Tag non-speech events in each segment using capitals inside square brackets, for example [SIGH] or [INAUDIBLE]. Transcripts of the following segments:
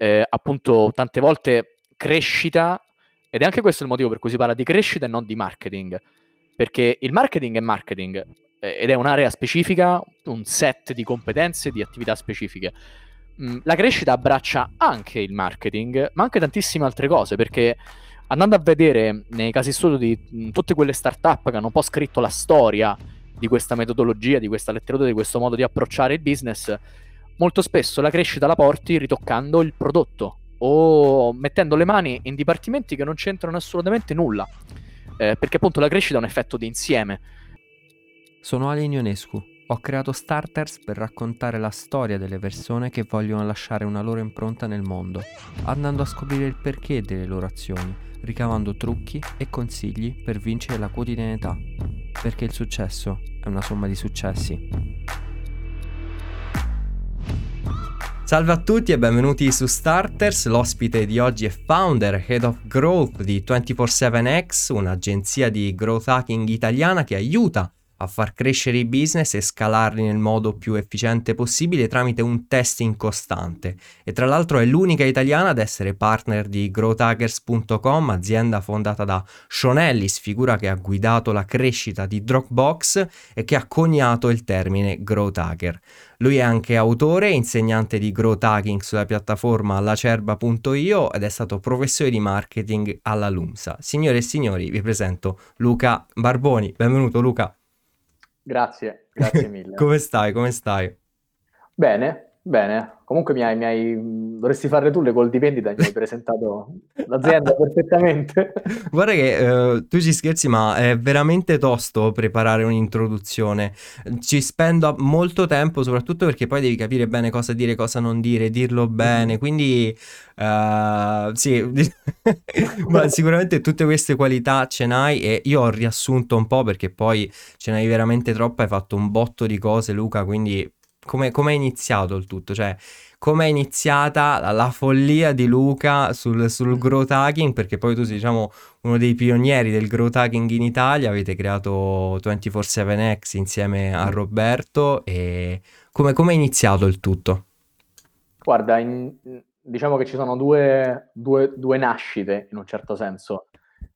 eh, appunto tante volte crescita, ed è anche questo il motivo per cui si parla di crescita e non di marketing, perché il marketing è marketing eh, ed è un'area specifica, un set di competenze, di attività specifiche. Mm, la crescita abbraccia anche il marketing, ma anche tantissime altre cose, perché andando a vedere nei casi studio di mh, mm, tutte quelle startup che hanno un po' scritto la storia di questa metodologia, di questa letteratura, di questo modo di approcciare il business, molto spesso la crescita la porti ritoccando il prodotto o mettendo le mani in dipartimenti che non c'entrano assolutamente nulla, eh, perché appunto la crescita è un effetto di insieme. Sono Ale Ionescu. Ho creato Starters per raccontare la storia delle persone che vogliono lasciare una loro impronta nel mondo, andando a scoprire il perché delle loro azioni, ricavando trucchi e consigli per vincere la quotidianità, perché il successo è una somma di successi. Salve a tutti e benvenuti su Starters, l'ospite di oggi è founder, head of growth di 24-7X, un'agenzia di growth hacking italiana che aiuta a far crescere i business e scalarli nel modo più efficiente possibile tramite un testing costante. E tra l'altro è l'unica italiana ad essere partner di growthhackers.com, azienda fondata da Sean Ellis, figura che ha guidato la crescita di Dropbox e che ha coniato il termine growth hacker. Lui è anche autore e insegnante di growth hacking sulla piattaforma lacerba.io ed è stato professore di marketing alla LUMSA. Signore e signori, vi presento Luca Barboni. Benvenuto Luca. Grazie, grazie mille. [LAUGHS] come stai? Come stai? Bene, bene. Comunque mi hai, mi hai, dovresti fare tu le call di vendita, mi hai presentato l'azienda perfettamente. [LAUGHS] Guarda che uh, tu ci scherzi, ma è veramente tosto preparare un'introduzione. Ci spendo molto tempo, soprattutto perché poi devi capire bene cosa dire, cosa non dire, dirlo bene. Quindi uh, sì, [LAUGHS] ma sicuramente tutte queste qualità ce n'hai e io ho riassunto un po' perché poi ce n'hai veramente troppo, hai fatto un botto di cose Luca, quindi come è iniziato il tutto? Cioè, come è iniziata la, la, follia di Luca sul, sul growth hacking? Perché poi tu sei, diciamo, uno dei pionieri del growth hacking in Italia, avete creato 24-7X insieme a Roberto e come, come è iniziato il tutto? Guarda, in, diciamo che ci sono due, due, due nascite in un certo senso.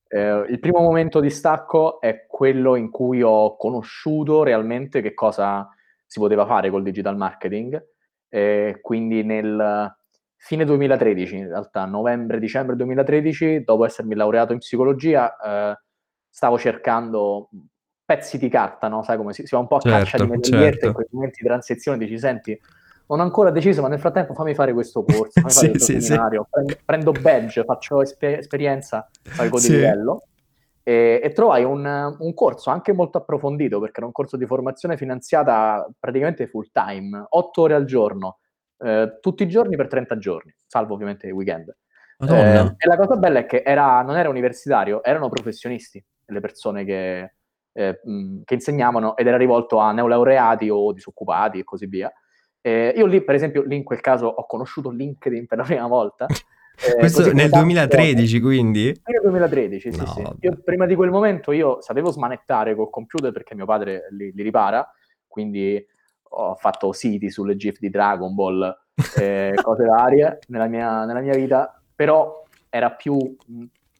Eh, il primo momento di stacco è quello in cui ho conosciuto realmente che cosa si poteva fare col digital marketing. Eh, quindi nel fine 2013, in realtà novembre-dicembre 2013, dopo essermi laureato in psicologia, eh, stavo cercando pezzi di carta, no? Sai come si, si va un po' a certo, caccia di medagliette certo. in quei momenti di transizione, dici, senti, non ho ancora deciso, ma nel frattempo fammi fare questo corso, fammi [LAUGHS] fare questo sì, seminario, sì. Prendo, prendo, badge, faccio esper- esperienza, salgo di sì. livello e, e trovai un, un, corso anche molto approfondito perché era un corso di formazione finanziata praticamente full time, 8 ore al giorno, eh, tutti i giorni per 30 giorni, salvo ovviamente i weekend. Eh, e la cosa bella è che era, non era universitario, erano professionisti, le persone che, eh, che insegnavano ed era rivolto a neolaureati o disoccupati e così via. io lì, per esempio, lì in quel caso ho conosciuto LinkedIn per la prima volta [LAUGHS] Eh, Questo nel 2013 quindi? Nel 2013, sì, no, sì. Io, prima di quel momento io sapevo smanettare col computer perché mio padre li, li ripara, quindi ho fatto siti sulle GIF di Dragon Ball, eh, [LAUGHS] cose varie nella mia, nella mia vita, però era più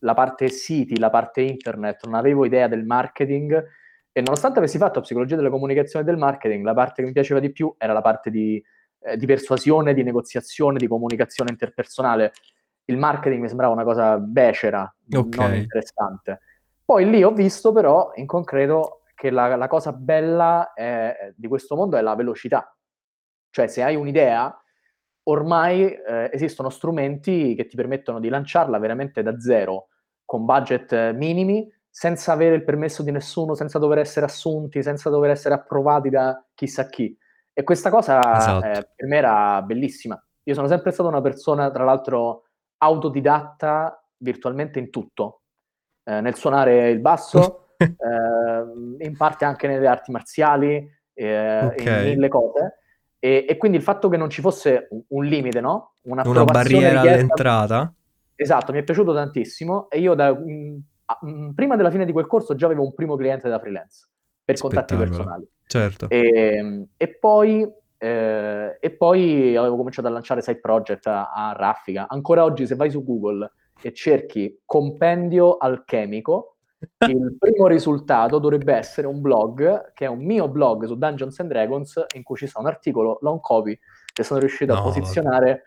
la parte siti, la parte internet, non avevo idea del marketing e nonostante avessi fatto psicologia della comunicazione e del marketing, la parte che mi piaceva di più era la parte di, eh, di persuasione, di negoziazione, di comunicazione interpersonale il marketing mi sembrava una cosa becera, okay. non interessante. Poi lì ho visto però in concreto che la, la cosa bella è, di questo mondo è la velocità. Cioè se hai un'idea, ormai eh, esistono strumenti che ti permettono di lanciarla veramente da zero, con budget minimi, senza avere il permesso di nessuno, senza dover essere assunti, senza dover essere approvati da chissà chi. E questa cosa esatto. eh, per me era bellissima. Io sono sempre stata una persona, tra l'altro, autodidatta virtualmente in tutto, eh, nel suonare il basso, [LAUGHS] eh, in parte anche nelle arti marziali, eh, okay. in mille cose. E, e, quindi il fatto che non ci fosse un, limite, no? Una, Una barriera richiesta, all'entrata. Esatto, mi è piaciuto tantissimo e io da, mh, mh, prima della fine di quel corso già avevo un primo cliente da freelance per contatti personali. Certo. E, e poi eh, e poi avevo cominciato a lanciare side project a, a raffica. Ancora oggi, se vai su Google e cerchi compendio alchemico, [LAUGHS] il primo risultato dovrebbe essere un blog che è un mio blog su Dungeons and Dragons in cui ci sta un articolo long copy che sono riuscito no. a posizionare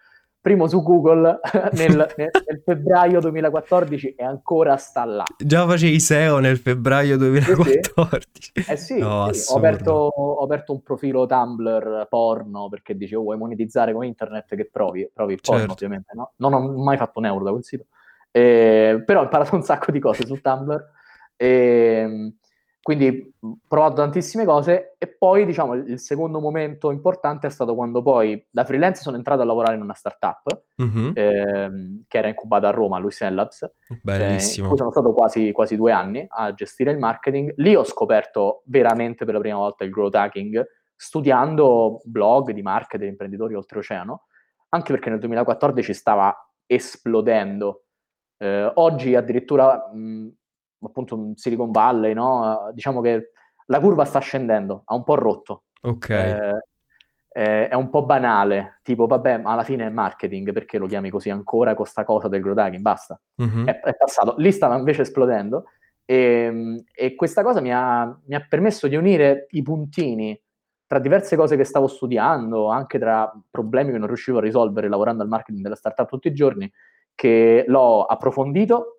primo su Google [LAUGHS] nel, nel, nel, febbraio 2014 e ancora sta là. Già facevi SEO nel febbraio 2014. Eh sì, no, sì. Ho, aperto, ho, aperto, un profilo Tumblr porno perché dicevo vuoi monetizzare con internet che provi, provi il porno certo. ovviamente, no? Non ho mai fatto un euro da quel sito. Eh, però ho imparato un sacco di cose su Tumblr. E, ehm, quindi provato tantissime cose e poi diciamo il secondo momento importante è stato quando poi da freelance sono entrato a lavorare in una startup mm-hmm. ehm, che era incubata a Roma, Lucien Labs, Bellissimo. Eh, sono stato quasi, quasi, due anni a gestire il marketing. Lì ho scoperto veramente per la prima volta il growth hacking studiando blog di marketing, imprenditori oltreoceano, anche perché nel 2014 stava esplodendo. Eh, oggi addirittura mh, appunto Silicon Valley, no? Diciamo che la curva sta scendendo, ha un po' rotto. Ok. Eh, eh, è un po' banale, tipo vabbè, ma alla fine è marketing, perché lo chiami così ancora con sta cosa del growth hacking? Basta. Mm-hmm. È, è, passato. Lì stava invece esplodendo e, ehm, e questa cosa mi ha, mi ha permesso di unire i puntini tra diverse cose che stavo studiando, anche tra problemi che non riuscivo a risolvere lavorando al marketing della startup tutti i giorni, che l'ho approfondito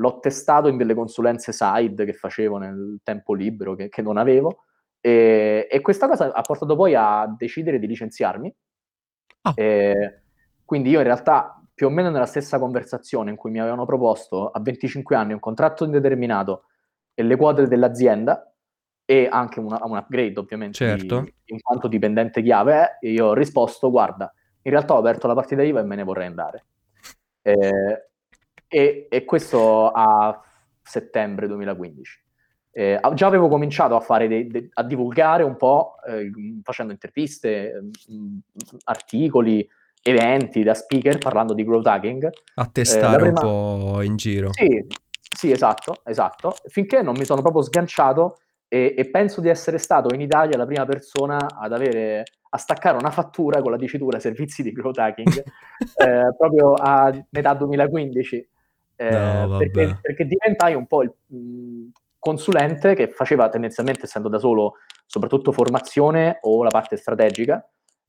l'ho testato in delle consulenze side che facevo nel tempo libero che, che non avevo e, e, questa cosa ha portato poi a decidere di licenziarmi. Oh. E, quindi io in realtà più o meno nella stessa conversazione in cui mi avevano proposto a 25 anni un contratto indeterminato e le quote dell'azienda e anche una, un upgrade ovviamente certo. di, in quanto dipendente chiave, io ho risposto guarda, in realtà ho aperto la partita IVA e me ne vorrei andare. Eh, e, e questo a settembre 2015. Eh, già avevo cominciato a, fare dei, dei, a divulgare un po', eh, facendo interviste, mh, mm, articoli, eventi da speaker parlando di growth hacking. A testare eh, prima... un po' in giro. Sì, sì, esatto, esatto. Finché non mi sono proprio sganciato e, e, penso di essere stato in Italia la prima persona ad avere a staccare una fattura con la dicitura servizi di growth hacking [LAUGHS] eh, proprio a metà 2015 eh, no, perché, perché, diventai un po' il mh, consulente che faceva tendenzialmente, essendo da solo, soprattutto formazione o la parte strategica,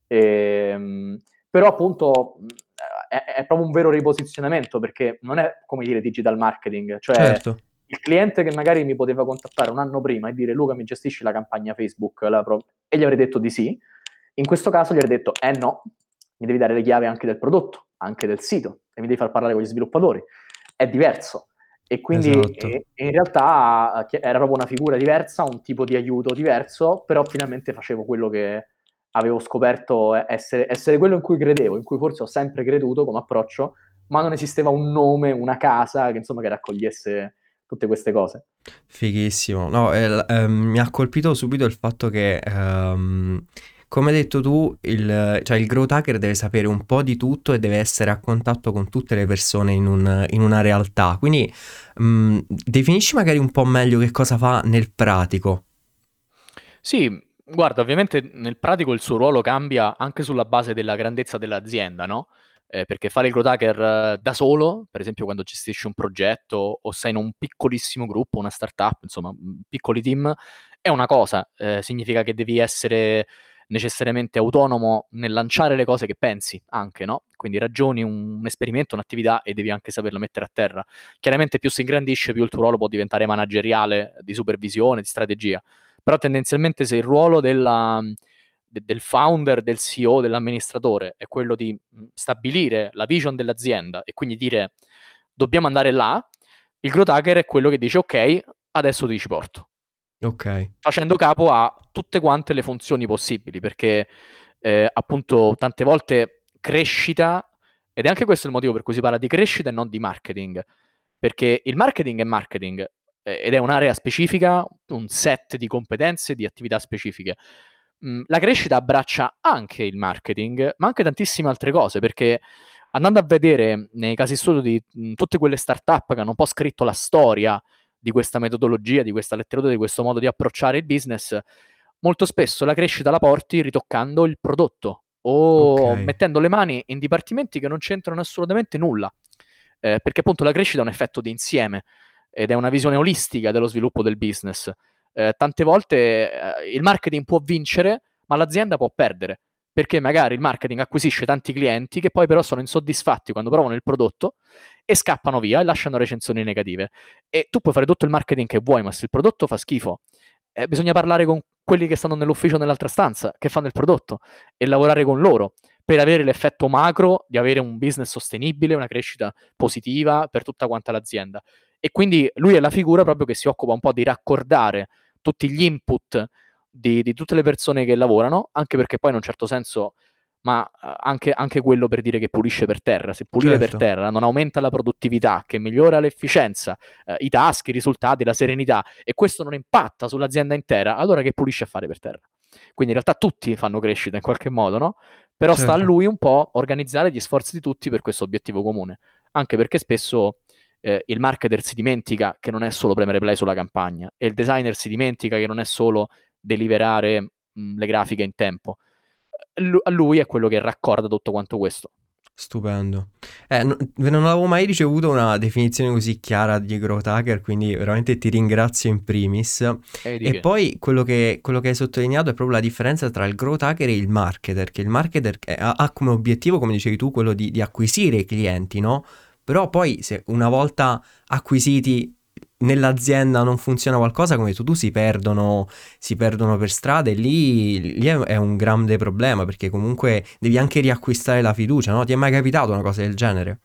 ehm, però appunto è, è, proprio un vero riposizionamento perché non è come dire digital marketing, cioè certo. il cliente che magari mi poteva contattare un anno prima e dire Luca mi gestisci la campagna Facebook? La pro-", e gli avrei detto di sì, in questo caso gli avrei detto eh no, mi devi dare le chiavi anche del prodotto, anche del sito e mi devi far parlare con gli sviluppatori è diverso. E quindi esatto. e, in realtà era proprio una figura diversa, un tipo di aiuto diverso, però finalmente facevo quello che avevo scoperto essere, essere quello in cui credevo, in cui forse ho sempre creduto come approccio, ma non esisteva un nome, una casa che insomma che raccogliesse tutte queste cose. Fighissimo. No, eh, eh, mi ha colpito subito il fatto che ehm, come hai detto tu, il, cioè il growth hacker deve sapere un po' di tutto e deve essere a contatto con tutte le persone in, un, in una realtà. Quindi mh, mm, definisci magari un po' meglio che cosa fa nel pratico. Sì, guarda, ovviamente nel pratico il suo ruolo cambia anche sulla base della grandezza dell'azienda, no? Eh, perché fare il growth hacker eh, da solo, per esempio quando gestisci un progetto o sei in un piccolissimo gruppo, una startup, insomma, piccoli team, è una cosa, eh, significa che devi essere necessariamente autonomo nel lanciare le cose che pensi anche, no? Quindi ragioni un, un esperimento, un'attività e devi anche saperlo mettere a terra. Chiaramente più si ingrandisce, più il tuo ruolo può diventare manageriale, di supervisione, di strategia. Però tendenzialmente se il ruolo della, de, del founder, del CEO, dell'amministratore è quello di stabilire la vision dell'azienda e quindi dire dobbiamo andare là, il growth hacker è quello che dice ok, adesso ti ci porto. Ok. Facendo capo a tutte quante le funzioni possibili, perché eh, appunto tante volte crescita, ed è anche questo il motivo per cui si parla di crescita e non di marketing, perché il marketing è marketing eh, ed è un'area specifica, un set di competenze, di attività specifiche. Mm, la crescita abbraccia anche il marketing, ma anche tantissime altre cose, perché andando a vedere nei casi studio di mh, mm, tutte quelle startup che hanno un po' scritto la storia di questa metodologia, di questa letteratura, di questo modo di approcciare il business, molto spesso la crescita la porti ritoccando il prodotto o okay. mettendo le mani in dipartimenti che non c'entrano assolutamente nulla. Eh, perché appunto la crescita è un effetto di insieme ed è una visione olistica dello sviluppo del business. Eh, tante volte eh, il marketing può vincere, ma l'azienda può perdere, perché magari il marketing acquisisce tanti clienti che poi però sono insoddisfatti quando provano il prodotto e scappano via e lasciano recensioni negative. E tu puoi fare tutto il marketing che vuoi, ma se il prodotto fa schifo, eh, bisogna parlare con quelli che stanno nell'ufficio nell'altra stanza, che fanno il prodotto, e lavorare con loro per avere l'effetto macro di avere un business sostenibile, una crescita positiva per tutta quanta l'azienda. E quindi lui è la figura proprio che si occupa un po' di raccordare tutti gli input di, di tutte le persone che lavorano, anche perché poi in un certo senso ma eh, anche, anche, quello per dire che pulisce per terra. Se pulire certo. per terra non aumenta la produttività, che migliora l'efficienza, eh, i task, i risultati, la serenità, e questo non impatta sull'azienda intera, allora che pulisce a fare per terra? Quindi in realtà tutti fanno crescita in qualche modo, no? Però certo. sta a certo. lui un po' organizzare gli sforzi di tutti per questo obiettivo comune. Anche perché spesso eh, il marketer si dimentica che non è solo premere play sulla campagna e il designer si dimentica che non è solo deliberare mh, le grafiche in tempo lui è quello che raccorda tutto quanto questo. Stupendo. Eh, no, non avevo mai ricevuto una definizione così chiara di growth hacker, quindi veramente ti ringrazio in primis. E, e poi quello che, quello che, hai sottolineato è proprio la differenza tra il growth hacker e il marketer, che il marketer ha, ha come obiettivo, come dicevi tu, quello di, di acquisire i clienti, no? Però poi se una volta acquisiti nell'azienda non funziona qualcosa, come tu, tu si perdono, si perdono per strada e lì, lì, è un grande problema perché comunque devi anche riacquistare la fiducia, no? Ti è mai capitato una cosa del genere?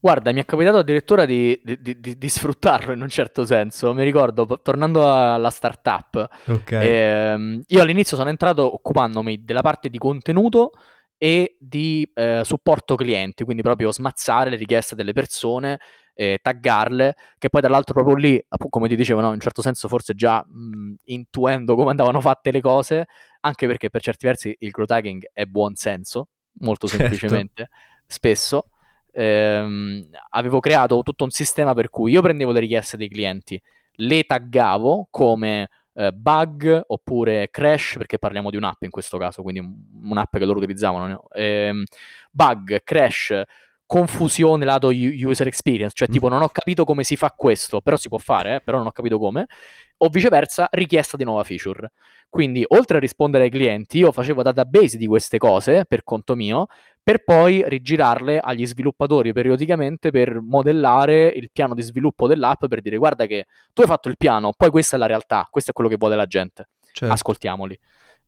Guarda, mi è capitato addirittura di, di, di, di sfruttarlo in un certo senso. Mi ricordo, tornando alla startup, okay. ehm, io all'inizio sono entrato occupandomi della parte di contenuto e di eh, supporto clienti, quindi proprio smazzare le richieste delle persone eh, taggarle, che poi dall'altro proprio lì, come ti dicevo, no, in un certo senso forse già mh, intuendo come andavano fatte le cose, anche perché per certi versi il growth tagging è buon senso, molto [LAUGHS] certo. semplicemente, spesso. Ehm, avevo creato tutto un sistema per cui io prendevo le richieste dei clienti, le taggavo come eh, bug oppure crash, perché parliamo di un'app in questo caso, quindi un'app che loro utilizzavano. No? Ehm, bug, crash, confusione lato user experience, cioè tipo mm. non ho capito come si fa questo, però si può fare, eh, però non ho capito come, o viceversa richiesta di nuova feature. Quindi oltre a rispondere ai clienti, io facevo database di queste cose per conto mio, per poi rigirarle agli sviluppatori periodicamente per modellare il piano di sviluppo dell'app per dire guarda che tu hai fatto il piano, poi questa è la realtà, questo è quello che vuole la gente, certo. ascoltiamoli.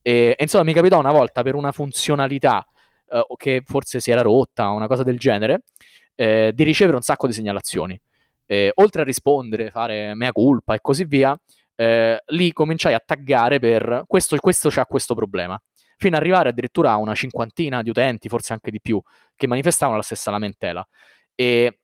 E insomma mi capitò una volta per una funzionalità eh, che forse si era rotta o una cosa del genere, eh, di ricevere un sacco di segnalazioni. Eh, oltre a rispondere, fare mea culpa e così via, eh, lì cominciai a taggare per questo, questo c'ha questo problema, fino ad arrivare addirittura a una cinquantina di utenti, forse anche di più, che manifestavano la stessa lamentela. E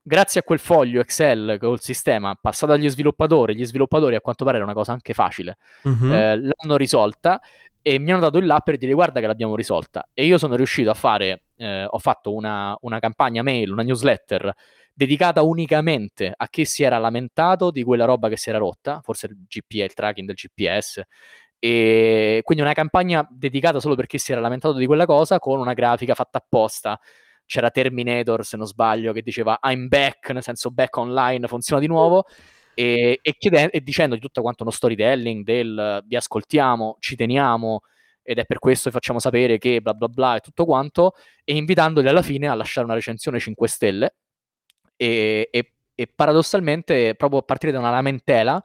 grazie a quel foglio Excel col sistema passato agli sviluppatori, gli sviluppatori a quanto pare era una cosa anche facile, uh-huh. eh, l'hanno risolta e mi hanno dato il là per dire guarda che l'abbiamo risolta e io sono riuscito a fare, eh, ho fatto una, una, campagna mail, una newsletter dedicata unicamente a chi si era lamentato di quella roba che si era rotta, forse il GPS, il tracking del GPS, e quindi una campagna dedicata solo per chi si era lamentato di quella cosa con una grafica fatta apposta. C'era Terminator, se non sbaglio, che diceva I'm back, nel senso back online, funziona di nuovo e, e, chiede, e dicendo di tutto quanto uno storytelling del vi ascoltiamo, ci teniamo ed è per questo che facciamo sapere che bla bla bla e tutto quanto e invitandoli alla fine a lasciare una recensione 5 stelle. E, e, e paradossalmente proprio a partire da una lamentela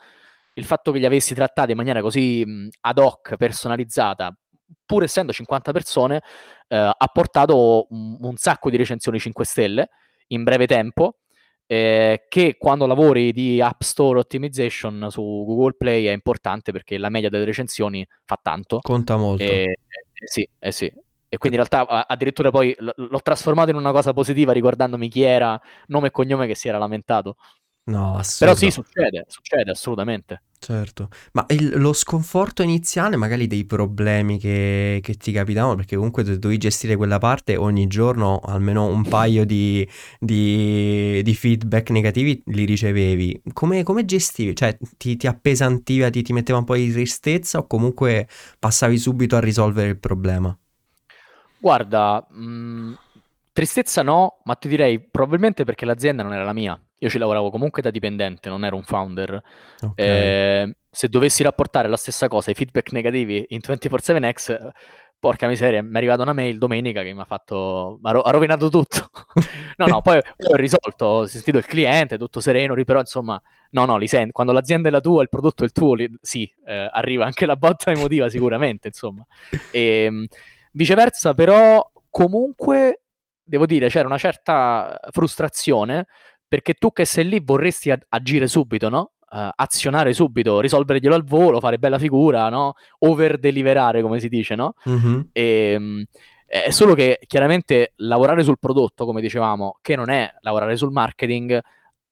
il fatto che li avessi trattati in maniera così ad hoc, personalizzata, pur essendo 50 persone, eh, ha portato un, un, sacco di recensioni 5 stelle in breve tempo eh, che quando lavori di App Store Optimization su Google Play è importante perché la media delle recensioni fa tanto. Conta molto. Eh, sì, eh sì. E quindi in realtà addirittura poi l- l'ho trasformato in una cosa positiva ricordandomi chi era, nome e cognome che si era lamentato. No, assurdo. Però sì, succede, succede assolutamente. Certo, ma il- lo sconforto iniziale, magari dei problemi che, che ti capitavano, perché comunque tu dovevi gestire quella parte ogni giorno, almeno un paio di, di- di feedback negativi li ricevevi. Come, come gestivi? Cioè, ti, ti appesantiva, ti, ti metteva un po' di tristezza o comunque passavi subito a risolvere il problema? Guarda, mh, tristezza no, ma ti direi probabilmente perché l'azienda non era la mia. Io ci lavoravo comunque da dipendente, non ero un founder. Ok. Eh, se dovessi rapportare la stessa cosa, i feedback negativi in 24-7X, porca miseria, mi è arrivata una mail domenica che mi ha fatto, ha, ro- ha rovinato tutto. [LAUGHS] no, no, poi, poi ho risolto, ho sentito il cliente, tutto sereno, però insomma, no, no, li senti. Quando l'azienda è la tua, il prodotto è il tuo, li- sì, eh, arriva anche la botta emotiva sicuramente, insomma. E, ehm, viceversa, però, comunque, devo dire, c'era una certa frustrazione perché tu che sei lì vorresti agire subito, no? Uh, azionare subito, risolverglielo al volo, fare bella figura, no? Over deliverare, come si dice, no? Mm-hmm. E, um, è solo che chiaramente lavorare sul prodotto, come dicevamo, che non è lavorare sul marketing,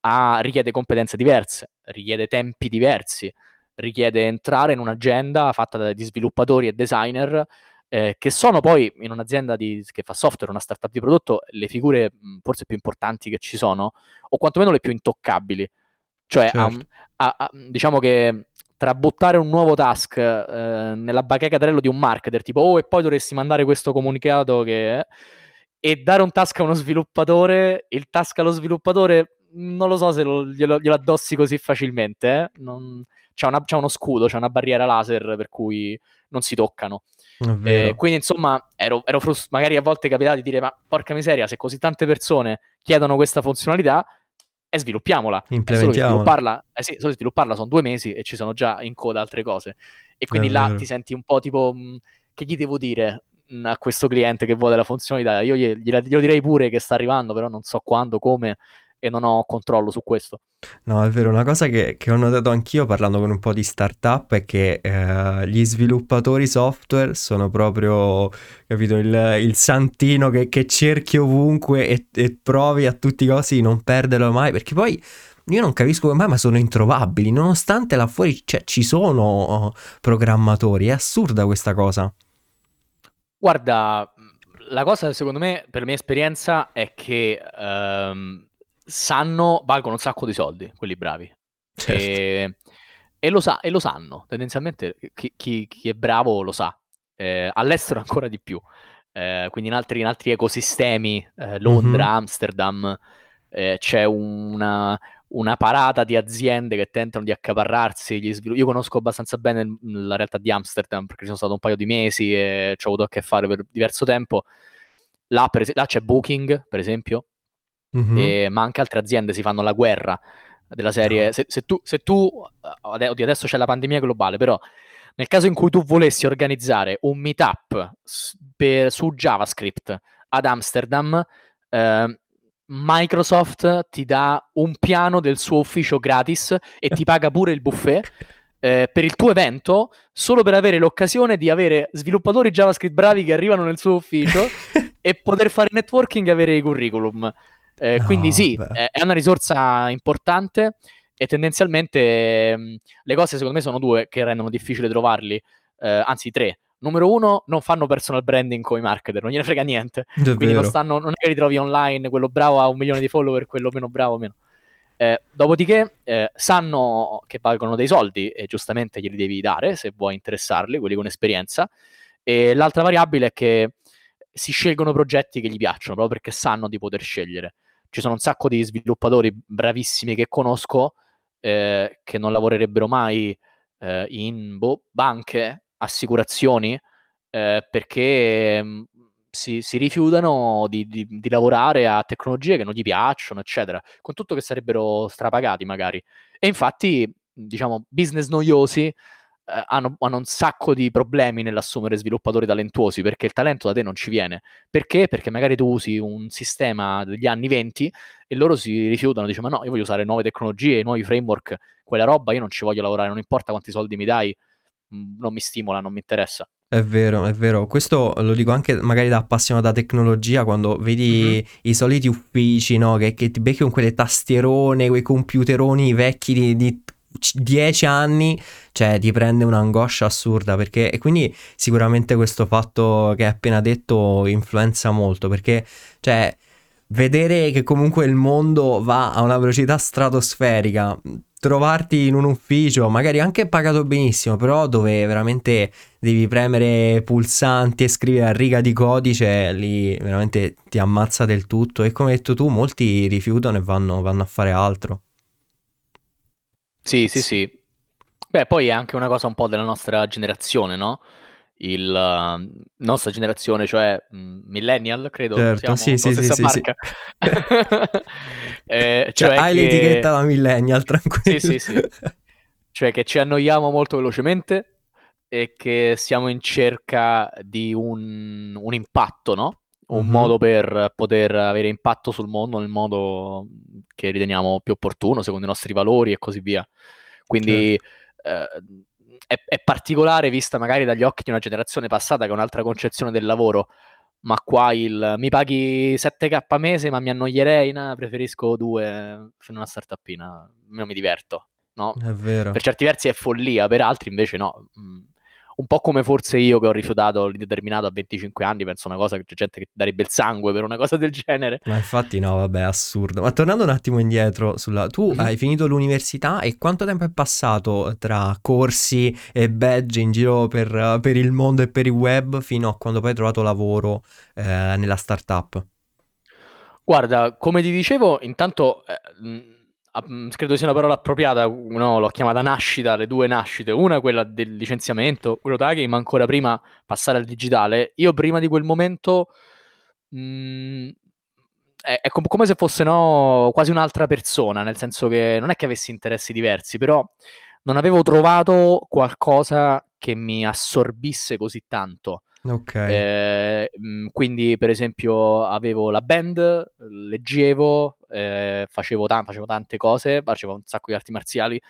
ha, richiede competenze diverse, richiede tempi diversi, richiede entrare in un'agenda fatta da sviluppatori e designer eh, che sono poi in un'azienda di, che fa software, una startup di prodotto, le figure mh, forse più importanti che ci sono, o quantomeno le più intoccabili. Cioè, certo. a, a, diciamo che tra buttare un nuovo task eh, nella bacheca di un marketer, tipo, oh, e poi dovresti mandare questo comunicato che... e dare un task a uno sviluppatore, il task allo sviluppatore non lo so se lo, glielo, glielo, addossi così facilmente. Eh? Non, c'è, una, c'è, uno scudo, c'è una barriera laser per cui non si toccano. Eh, quindi insomma ero, ero frust- magari a volte capitava di dire ma porca miseria se così tante persone chiedono questa funzionalità e sviluppiamola. Implementiamola. solo svilupparla, eh sì, solo svilupparla sono due mesi e ci sono già in coda altre cose. E quindi là ti senti un po' tipo mh, che gli devo dire a questo cliente che vuole la funzionalità? Io glielo direi pure che sta arrivando però non so quando, come e non ho controllo su questo. No, è vero, una cosa che, che ho notato anch'io parlando con un po' di startup è che eh, gli sviluppatori software sono proprio, capito, il, il santino che, che, cerchi ovunque e, e provi a tutti i costi di non perderlo mai, perché poi io non capisco come mai, ma sono introvabili, nonostante là fuori cioè, ci sono oh, programmatori, è assurda questa cosa. Guarda, la cosa secondo me, per mia esperienza, è che um, sanno, valgono un sacco di soldi, quelli bravi. Certo. E, e, lo sa, e, lo sanno, tendenzialmente chi, chi, chi è bravo lo sa, eh, all'estero [LAUGHS] ancora di più, eh, quindi in altri, in altri ecosistemi, eh, Londra, mm-hmm. Amsterdam, eh, c'è una, una, parata di aziende che tentano di accaparrarsi gli sviluppi. Io conosco abbastanza bene la realtà di Amsterdam perché ci sono stato un paio di mesi e ci ho avuto a che fare per diverso tempo. Là, es- là c'è Booking, per esempio, mm-hmm. e, ma anche altre aziende si fanno la guerra della serie. No. Se, se, tu, se tu, oddio, adesso c'è la pandemia globale, però nel caso in cui tu volessi organizzare un meetup per, su JavaScript ad Amsterdam, eh, Microsoft ti dà un piano del suo ufficio gratis e ti paga pure il buffet. [LAUGHS] Eh, per il tuo evento solo per avere l'occasione di avere sviluppatori JavaScript bravi che arrivano nel suo ufficio [LAUGHS] e poter fare networking e avere i curriculum. Eh, no, quindi sì, beh. è una risorsa importante e tendenzialmente mh, mm, le cose secondo me sono due che rendono difficile trovarli, eh, anzi tre. Numero uno, non fanno personal branding con i marketer, non gliene frega niente. Quindi non, stanno, non è che li trovi online, quello bravo ha un milione di follower, quello meno bravo meno. Eh, dopodiché eh, sanno che valgono dei soldi e giustamente glieli devi dare se vuoi interessarli, quelli con esperienza. E l'altra variabile è che si scelgono progetti che gli piacciono proprio perché sanno di poter scegliere ci sono un sacco di sviluppatori bravissimi che conosco eh, che non lavorerebbero mai eh, in boh, banche, assicurazioni, eh, perché mm, si, si, rifiutano di, di, di, lavorare a tecnologie che non gli piacciono, eccetera, con tutto che sarebbero strapagati magari. E infatti, diciamo, business noiosi hanno, hanno, un sacco di problemi nell'assumere sviluppatori talentuosi perché il talento da te non ci viene. Perché? Perché magari tu usi un sistema degli anni 20 e loro si rifiutano, dicono ma no, io voglio usare nuove tecnologie, nuovi framework, quella roba io non ci voglio lavorare, non importa quanti soldi mi dai, mm, non mi stimola, non mi interessa. È vero, è vero. Questo lo dico anche magari da appassionato da tecnologia, quando vedi mm-hmm. i soliti uffici, no? Che, che, ti becchi con quelle tastierone, quei computeroni vecchi di, di 10 anni, cioè ti prende un'angoscia assurda perché e quindi sicuramente questo fatto che hai appena detto influenza molto perché cioè vedere che comunque il mondo va a una velocità stratosferica trovarti in un ufficio, magari anche pagato benissimo, però dove veramente devi premere pulsanti e scrivere a riga di codice, lì veramente ti ammazza del tutto. E come hai detto tu, molti rifiutano e vanno, vanno a fare altro. Sì, sì, sì. Beh, poi è anche una cosa un po' della nostra generazione, no? Il uh, nostra generazione, cioè mh, millennial, credo. Certo, sì, sì, sì, sì, sì. [LAUGHS] eh, cioè, cioè hai che... l'etichetta da millennial, [LAUGHS] tranquillo. Sì, sì, sì. cioè che ci annoiamo molto velocemente e che siamo in cerca di un, un impatto, no? Un mm-hmm. modo per poter avere impatto sul mondo nel modo che riteniamo più opportuno, secondo i nostri valori e così via. Quindi certo. eh, è, è, particolare vista magari dagli occhi di una generazione passata che ha un'altra concezione del lavoro, ma qua il mi paghi 7k a mese ma mi annoierei, no? preferisco due fino a una startupina, non mi diverto. No? È vero. Per certi versi è follia, per altri invece no. Un po' come forse io che ho rifiutato l'indeterminato a 25 anni, penso una cosa che c'è gente che darebbe il sangue per una cosa del genere. Ma infatti no, vabbè, assurdo. Ma tornando un attimo indietro, sulla... tu mm-hmm. hai finito l'università e quanto tempo è passato tra corsi e badge in giro per, per il mondo e per il web fino a quando poi hai trovato lavoro eh, nella startup? Guarda, come ti dicevo, intanto... Eh, credo sia una parola appropriata, no, l'ho chiamata nascita, le due nascite, una quella del licenziamento, quello Grotaghi, ma ancora prima passare al digitale. Io prima di quel momento mh, mm, è, è com- come se fosse no, quasi un'altra persona, nel senso che non è che avessi interessi diversi, però non avevo trovato qualcosa che mi assorbisse così tanto. Ok. Eh, quindi, per esempio, avevo la band, leggevo, eh, facevo, t- facevo, tante cose, facevo un sacco di arti marziali,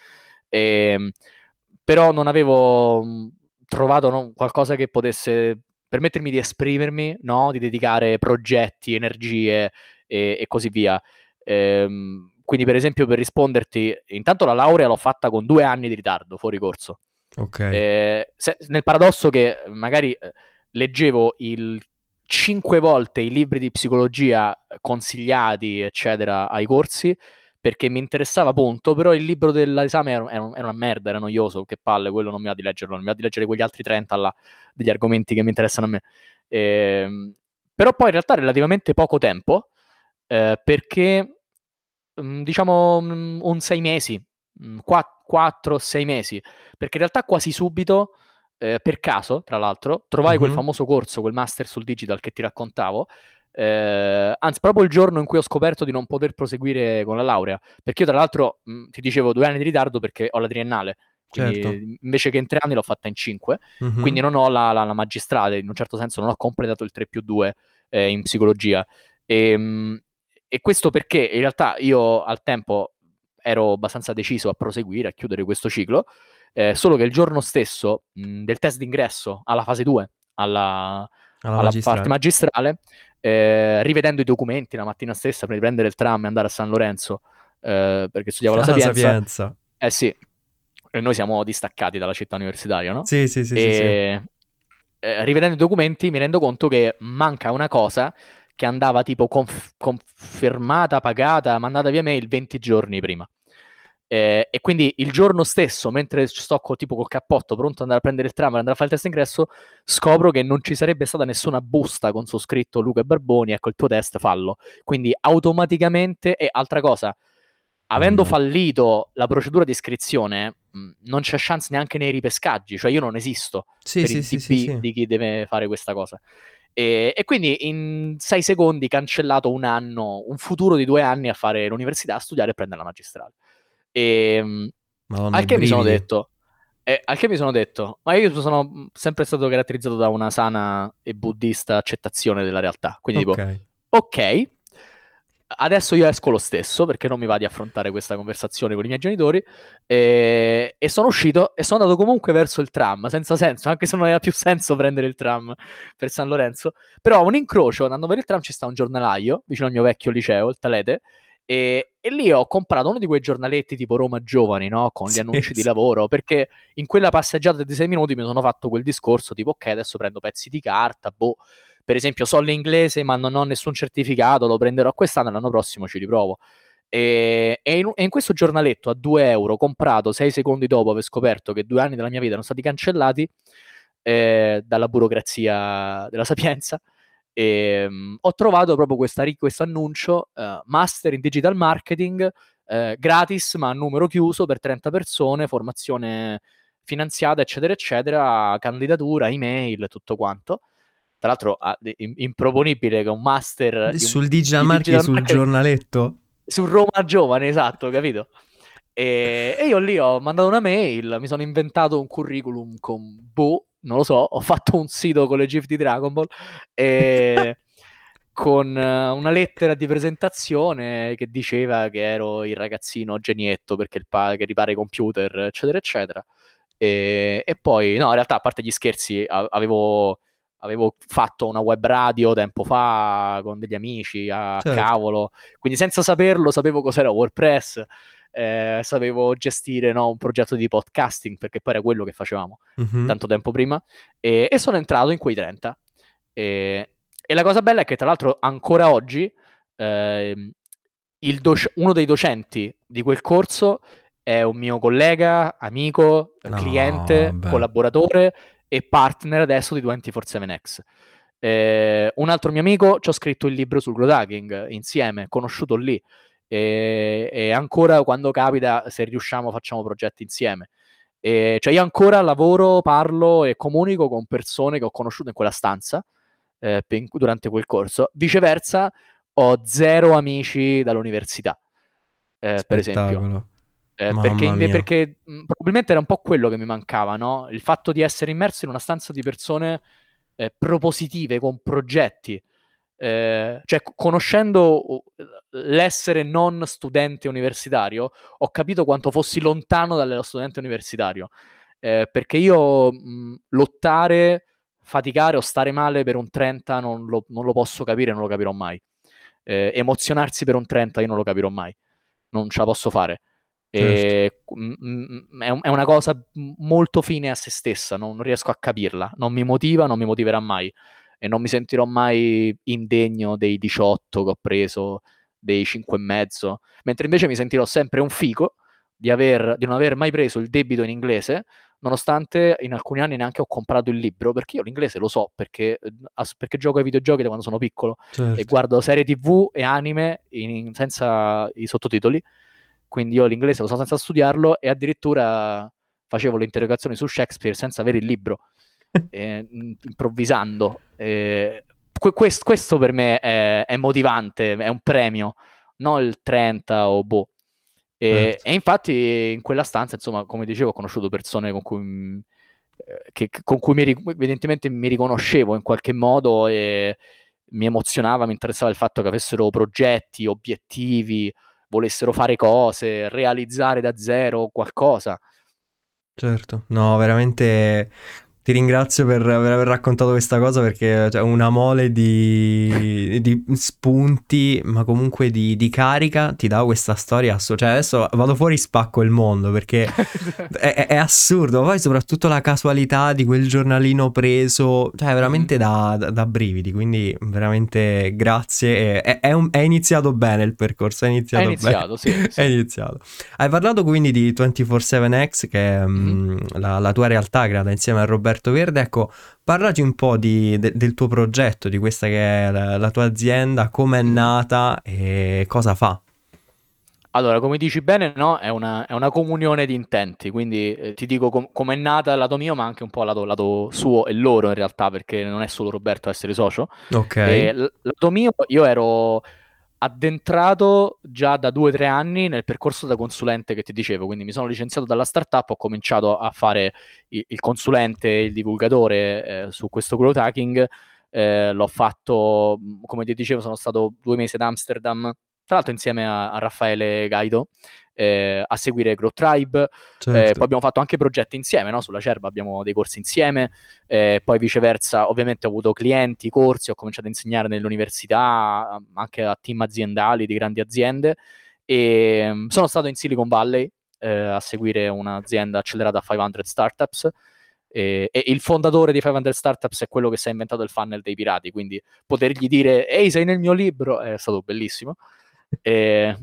eh, però non avevo trovato no, qualcosa che potesse permettermi di esprimermi, no? di dedicare progetti, energie e, e così via. Ehm, quindi, per esempio, per risponderti, intanto la laurea l'ho fatta con due anni di ritardo, fuori corso. Ok. Eh, se, nel paradosso che magari eh, leggevo il cinque volte i libri di psicologia consigliati, eccetera, ai corsi perché mi interessava appunto, però il libro dell'esame era, era, era, una merda, era noioso, che palle, quello non mi va di leggerlo, non mi va di leggere quegli altri 30 là, degli argomenti che mi interessano a me. Eh, però poi in realtà relativamente poco tempo, eh, perché mm, diciamo mm, un sei mesi, 4-6 mm, mesi, perché in realtà quasi subito eh, per caso, tra l'altro, trovai uh-huh. quel famoso corso, quel master sul digital che ti raccontavo. Eh, anzi, proprio il giorno in cui ho scoperto di non poter proseguire con la laurea, perché io, tra l'altro, mh, ti dicevo due anni di ritardo perché ho la triennale. Certo. Invece che in tre anni l'ho fatta in cinque, uh-huh. quindi non ho la, la, la, magistrale, in un certo senso non ho completato il 3 più 2 eh, in psicologia. E, mh, e questo perché in realtà io al tempo ero abbastanza deciso a proseguire, a chiudere questo ciclo, eh, solo che il giorno stesso mh, del test d'ingresso alla fase 2, alla, alla, alla magistrale. parte magistrale, eh, rivedendo i documenti la mattina stessa prima di prendere il tram e andare a San Lorenzo, eh, perché studiavo la Sapienza. Sapienza. Eh sì, e noi siamo distaccati dalla città universitaria, no? Sì, sì, sì. E, sì, sì. Eh, rivedendo i documenti mi rendo conto che manca una cosa che andava tipo conf- confermata, pagata, mandata via mail 20 giorni prima. Eh, e quindi il giorno stesso, mentre sto co, tipo col cappotto pronto ad andare a prendere il tram e andare a fare il test ingresso, scopro che non ci sarebbe stata nessuna busta con su scritto Luca Barboni, ecco il tuo test, fallo. Quindi automaticamente, e altra cosa, avendo mm. fallito la procedura di iscrizione, mh, mm, non c'è chance neanche nei ripescaggi, cioè io non esisto sì, per sì, il sì, sì, di chi deve fare questa cosa. E, e, quindi in sei secondi cancellato un anno, un futuro di due anni a fare l'università, a studiare e prendere la magistrale. E, ehm, Madonna, al che mi sono detto, eh, al che mi sono detto, ma io sono sempre stato caratterizzato da una sana e buddista accettazione della realtà. Quindi okay. dico, ok, adesso io esco lo stesso perché non mi va di affrontare questa conversazione con i miei genitori e, e, sono uscito e sono andato comunque verso il tram, senza senso, anche se non aveva più senso prendere il tram per San Lorenzo. Però un incrocio, andando per il tram, ci sta un giornalaio vicino al mio vecchio liceo, il Talete, e, e, lì ho comprato uno di quei giornaletti tipo Roma Giovani, no? Con gli sì, annunci sì. di lavoro, perché in quella passeggiata di sei minuti mi sono fatto quel discorso tipo, ok, adesso prendo pezzi di carta, boh, per esempio so l'inglese ma non ho nessun certificato, lo prenderò quest'anno, l'anno prossimo ci riprovo. E, e, in, e, in, questo giornaletto a 2 euro, comprato sei secondi dopo aver scoperto che due anni della mia vita erano stati cancellati eh, dalla burocrazia della sapienza, e, um, ho trovato proprio questo annuncio, uh, Master in Digital Marketing, uh, gratis ma a numero chiuso per 30 persone, formazione finanziata, eccetera, eccetera, candidatura, email, tutto quanto tra l'altro improponibile che un master sul un, digital marketing sul giornaletto su Roma Giovane, esatto, capito? E, e, io lì ho mandato una mail, mi sono inventato un curriculum con boh, non lo so, ho fatto un sito con le GIF di Dragon Ball e [LAUGHS] con una lettera di presentazione che diceva che ero il ragazzino genietto perché il pa- che ripara i computer, eccetera, eccetera. E, e, poi, no, in realtà, a parte gli scherzi, avevo avevo fatto una web radio tempo fa con degli amici a certo. cavolo, quindi senza saperlo sapevo cos'era WordPress, eh, sapevo gestire no, un progetto di podcasting perché poi era quello che facevamo mm-hmm. tanto tempo prima e, e, sono entrato in quei 30 e, e, la cosa bella è che tra l'altro ancora oggi eh, doc- uno dei docenti di quel corso è un mio collega, amico, no, cliente, beh. collaboratore e partner adesso di 24-7X. Eh, un altro mio amico ci ha scritto il libro sul growth hacking insieme, conosciuto lì. E, e, ancora quando capita, se riusciamo, facciamo progetti insieme. E, cioè, io ancora lavoro, parlo e comunico con persone che ho conosciuto in quella stanza eh, durante quel corso. Viceversa, ho zero amici dall'università, eh, per esempio. Eh, perché, perché mh, probabilmente era un po' quello che mi mancava, no? Il fatto di essere immerso in una stanza di persone eh, propositive, con progetti. Eh, cioè, conoscendo l'essere non studente universitario, ho capito quanto fossi lontano dallo studente universitario. Eh, perché io mh, lottare, faticare o stare male per un 30 non lo, non lo posso capire, non lo capirò mai. Eh, emozionarsi per un 30 io non lo capirò mai. Non ce la posso fare. Certo. E, mh, è, una cosa molto fine a se stessa, non riesco a capirla, non mi motiva, non mi motiverà mai e non mi sentirò mai indegno dei 18 che ho preso, dei 5 e mezzo, mentre invece mi sentirò sempre un fico di, aver, di non aver mai preso il debito in inglese, nonostante in alcuni anni neanche ho comprato il libro, perché io l'inglese lo so, perché, perché gioco ai videogiochi da quando sono piccolo certo. e guardo serie tv e anime in, senza i sottotitoli quindi io l'inglese lo so senza studiarlo e addirittura facevo le interrogazioni su Shakespeare senza avere il libro, [LAUGHS] eh, improvvisando. Eh, questo, questo, per me è, è, motivante, è un premio, non il 30 o boh. E, certo. e, infatti in quella stanza, insomma, come dicevo, ho conosciuto persone con cui, eh, che, con cui mi, evidentemente mi riconoscevo in qualche modo e mi emozionava, mi interessava il fatto che avessero progetti, obiettivi, volessero fare cose, realizzare da zero qualcosa. Certo, no, veramente ti ringrazio per, aver raccontato questa cosa perché cioè, una mole di, di, spunti, ma comunque di, di, carica ti dà questa storia. Cioè, adesso vado fuori spacco il mondo perché [LAUGHS] è, è, assurdo. Poi, soprattutto la casualità di quel giornalino preso, cioè, veramente da, da, da brividi. Quindi, veramente grazie. È, è, un, è, iniziato bene il percorso. È iniziato, è iniziato sì, sì. [LAUGHS] È iniziato. Hai parlato quindi di 24-7X, che è mm-hmm. mh, la, la tua realtà creata insieme a Roberto Roberto Verde, ecco, parlaci un po' di, de, del tuo progetto, di questa che è la, la tua azienda, come è nata e cosa fa. Allora, come dici bene, no? È una, è una comunione di intenti, quindi eh, ti dico com- come è nata il lato mio, ma anche un po' il lato, lato, suo e loro in realtà, perché non è solo Roberto a essere socio. Ok. E, l- lato mio, io ero addentrato già da due o tre anni nel percorso da consulente che ti dicevo, quindi mi sono licenziato dalla startup, ho cominciato a fare il, il consulente, il divulgatore eh, su questo growth hacking, eh, l'ho fatto, come ti dicevo, sono stato due mesi ad Amsterdam tra l'altro insieme a, a Raffaele Gaido, eh, a seguire Grow Tribe. Eh, certo. Eh, poi abbiamo fatto anche progetti insieme, no? sulla Cerba abbiamo dei corsi insieme, eh, poi viceversa ovviamente ho avuto clienti, corsi, ho cominciato a insegnare nelle università, anche a team aziendali di grandi aziende e mm, sono stato in Silicon Valley eh, a seguire un'azienda accelerata a 500 Startups. E, e, il fondatore di 500 Startups è quello che si è inventato il funnel dei pirati, quindi potergli dire ehi sei nel mio libro è stato bellissimo. [LAUGHS] E,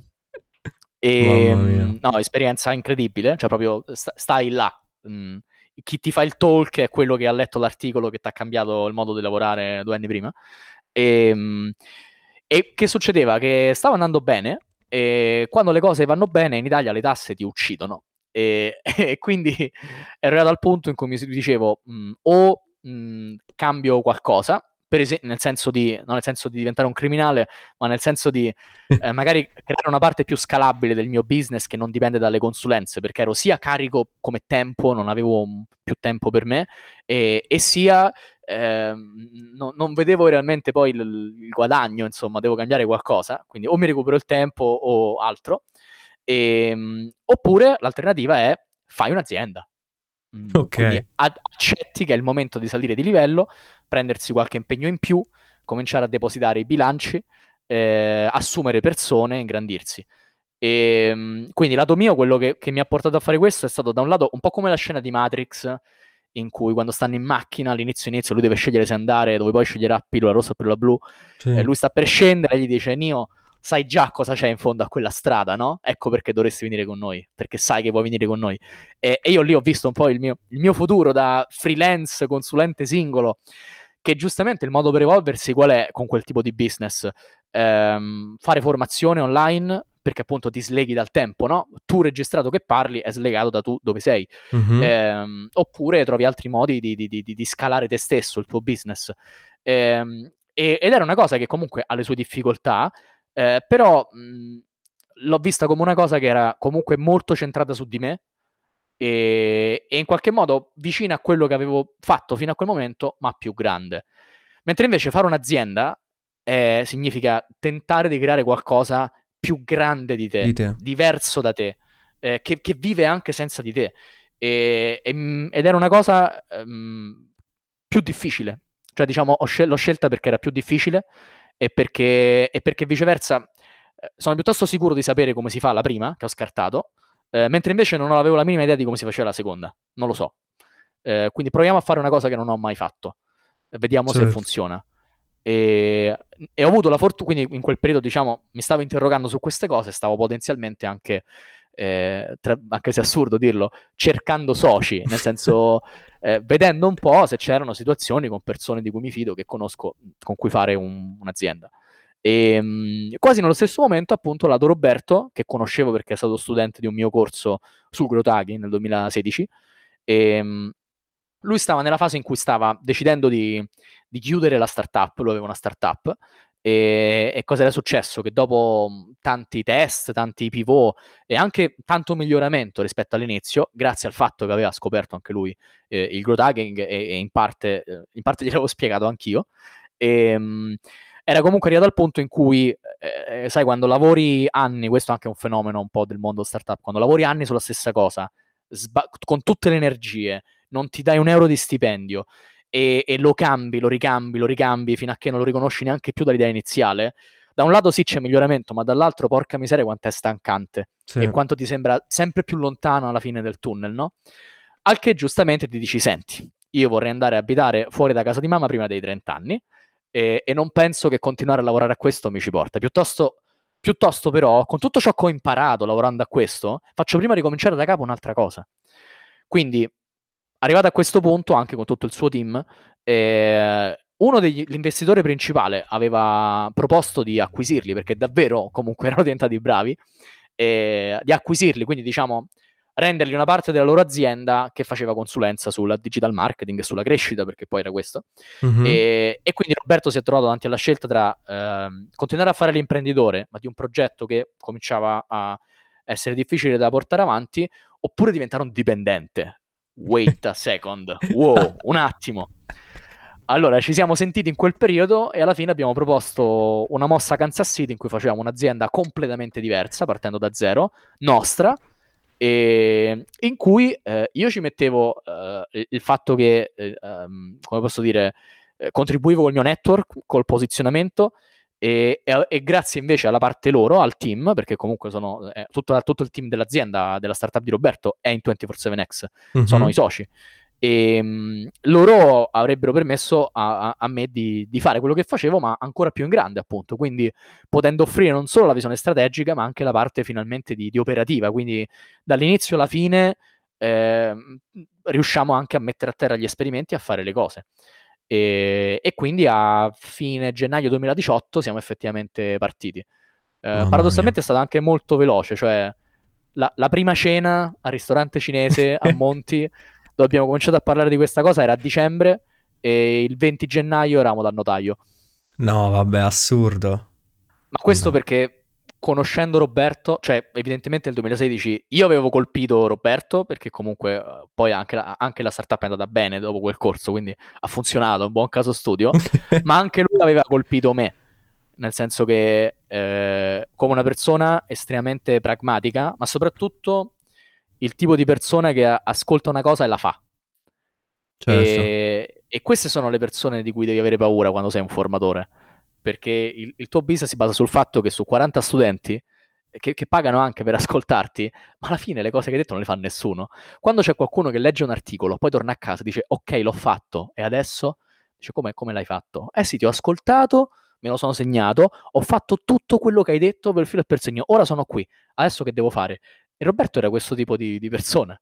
e, mm, no, esperienza incredibile, cioè proprio st- stai là. Mm, chi ti fa il talk è quello che ha letto l'articolo che ti ha cambiato il modo di lavorare due anni prima. E, mm, e che succedeva? Che stava andando bene e quando le cose vanno bene in Italia le tasse ti uccidono. E, [LAUGHS] e quindi ero arrivato al punto in cui mi dicevo mh, o mh, cambio qualcosa es- nel senso di, non nel senso di diventare un criminale, ma nel senso di eh, [LAUGHS] magari creare una parte più scalabile del mio business che non dipende dalle consulenze, perché ero sia carico come tempo, non avevo più tempo per me, e, e sia eh, no, non vedevo realmente poi il, il, guadagno, insomma, devo cambiare qualcosa, quindi o mi recupero il tempo o altro, e, ehm, oppure l'alternativa è fai un'azienda. Mm, ok. accetti che è il momento di salire di livello, prendersi qualche impegno in più, cominciare a depositare i bilanci, eh, assumere persone, ingrandirsi. E, ehm, quindi lato mio, quello che, che, mi ha portato a fare questo è stato da un lato un po' come la scena di Matrix, in cui quando stanno in macchina all'inizio inizio lui deve scegliere se andare, dove poi sceglierà pillola rossa o pillola blu, sì. e lui sta per scendere e gli dice Nio, sai già cosa c'è in fondo a quella strada, no? Ecco perché dovresti venire con noi, perché sai che vuoi venire con noi. E, e io lì ho visto un po' il mio, il mio futuro da freelance, consulente singolo, che giustamente il modo per evolversi qual è con quel tipo di business? Ehm, fare formazione online perché appunto ti sleghi dal tempo, no? Tu registrato che parli è slegato da tu dove sei. Mm-hmm. Ehm, oppure trovi altri modi di, di, di, di, scalare te stesso, il tuo business. Ehm, e, ed era una cosa che comunque ha le sue difficoltà, eh, però mh, l'ho vista come una cosa che era comunque molto centrata su di me, e, e in qualche modo vicina a quello che avevo fatto fino a quel momento, ma più grande. Mentre invece fare un'azienda eh, significa tentare di creare qualcosa più grande di te, di te. diverso da te, eh, che, che, vive anche senza di te. E, e, mm, ed era una cosa um, più difficile. Cioè, diciamo, scel- l'ho scelta perché era più difficile e perché, e perché viceversa eh, sono piuttosto sicuro di sapere come si fa la prima, che ho scartato, eh, mentre invece non avevo la minima idea di come si faceva la seconda, non lo so. Eh, quindi proviamo a fare una cosa che non ho mai fatto, vediamo certo. se funziona. E, e, ho avuto la fortuna, quindi in quel periodo, diciamo, mi stavo interrogando su queste cose, stavo potenzialmente anche, eh, tra, anche se è assurdo dirlo, cercando soci, nel senso, [LAUGHS] eh, vedendo un po' se c'erano situazioni con persone di cui mi fido, che conosco, con cui fare un, un'azienda. E mh, quasi nello stesso momento, appunto, Lato Roberto, che conoscevo perché è stato studente di un mio corso su Grotaghi nel 2016, e, mh, lui stava nella fase in cui stava decidendo di, di chiudere la startup, lui aveva una startup, e, e cosa era successo? Che dopo tanti test, tanti pivot e anche tanto miglioramento rispetto all'inizio, grazie al fatto che aveva scoperto anche lui eh, il growth hacking e, e in, parte, eh, in parte [LAUGHS] gliel'avevo spiegato anch'io, e, mh, era comunque arrivato al punto in cui, eh, sai, quando lavori anni, questo è anche un fenomeno un po' del mondo startup, quando lavori anni sulla stessa cosa, sba- con tutte le energie, non ti dai un euro di stipendio e, e, lo cambi, lo ricambi, lo ricambi fino a che non lo riconosci neanche più dall'idea iniziale, da un lato sì c'è miglioramento, ma dall'altro porca miseria quanto è stancante sì. e quanto ti sembra sempre più lontano alla fine del tunnel, no? Al che giustamente ti dici, senti, io vorrei andare a abitare fuori da casa di mamma prima dei 30 anni, e, e, non penso che continuare a lavorare a questo mi ci porta. Piuttosto, piuttosto, però, con tutto ciò che ho imparato lavorando a questo, faccio prima ricominciare da capo un'altra cosa. Quindi, arrivato a questo punto, anche con tutto il suo team, eh, uno degli investitori principali aveva proposto di acquisirli, perché davvero comunque [LAUGHS] erano diventati bravi, eh, di acquisirli, quindi diciamo rendergli una parte della loro azienda che faceva consulenza sul digital marketing e sulla crescita, perché poi era questo. Mm-hmm. E, e, quindi Roberto si è trovato davanti alla scelta tra eh, continuare a fare l'imprenditore, ma di un progetto che cominciava a essere difficile da portare avanti, oppure diventare un dipendente. Wait a second, wow, un attimo. Allora, ci siamo sentiti in quel periodo e alla fine abbiamo proposto una mossa a Kansas City in cui facevamo un'azienda completamente diversa, partendo da zero, nostra, e in cui eh, io ci mettevo eh, il fatto che, eh, um, come posso dire, eh, contribuivo col mio network, col posizionamento, e, e, e, grazie invece alla parte loro, al team, perché comunque sono eh, tutto, tutto, il team dell'azienda, della startup di Roberto, è in 24-7X, mm-hmm. sono i soci e ehm, mh, loro avrebbero permesso a, a, a me di, di, fare quello che facevo, ma ancora più in grande, appunto. Quindi potendo offrire non solo la visione strategica, ma anche la parte finalmente di, di operativa. Quindi dall'inizio alla fine eh, riusciamo anche a mettere a terra gli esperimenti e a fare le cose. E, e quindi a fine gennaio 2018 siamo effettivamente partiti. Eh, paradossalmente è stato anche molto veloce, cioè la, la prima cena al ristorante cinese a [LAUGHS] Monti abbiamo cominciato a parlare di questa cosa, era a dicembre e il 20 gennaio eravamo dal notaio. No, vabbè, assurdo. Ma questo no. perché conoscendo Roberto, cioè evidentemente nel 2016 io avevo colpito Roberto perché comunque uh, poi anche la, anche la, startup è andata bene dopo quel corso, quindi ha funzionato, un buon caso studio, [LAUGHS] ma anche lui aveva colpito me, nel senso che eh, come una persona estremamente pragmatica, ma soprattutto il tipo di persona che ascolta una cosa e la fa. Certo. E, e, queste sono le persone di cui devi avere paura quando sei un formatore, perché il, il tuo business si basa sul fatto che su 40 studenti che, che, pagano anche per [LAUGHS] ascoltarti, ma alla fine le cose che hai detto non le fa nessuno. Quando c'è qualcuno che legge un articolo, poi torna a casa e dice ok, l'ho fatto, e adesso? Dice come, come l'hai fatto? Eh sì, ti ho ascoltato, me lo sono segnato, ho fatto tutto quello che hai detto per filo e per segno, ora sono qui, adesso che devo fare? E Roberto era questo tipo di, di persona.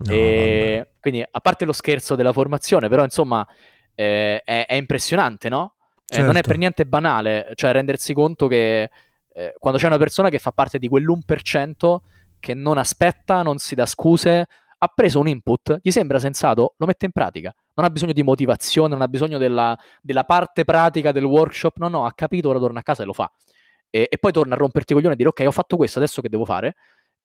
No, e quindi, a parte lo scherzo della formazione, però insomma eh, è, è, impressionante, no? Certo. Eh, non è per certo. niente banale, cioè rendersi conto che eh, quando c'è una persona che fa parte di quell'1% che non aspetta, non si dà scuse, ha preso un input, gli sembra sensato, lo mette in pratica. Non ha bisogno di motivazione, non ha bisogno della, della parte pratica del workshop, no, no, ha capito, ora torna a casa e lo fa. E, e poi torna a romperti i coglioni e dire ok, ho fatto questo, adesso che devo fare?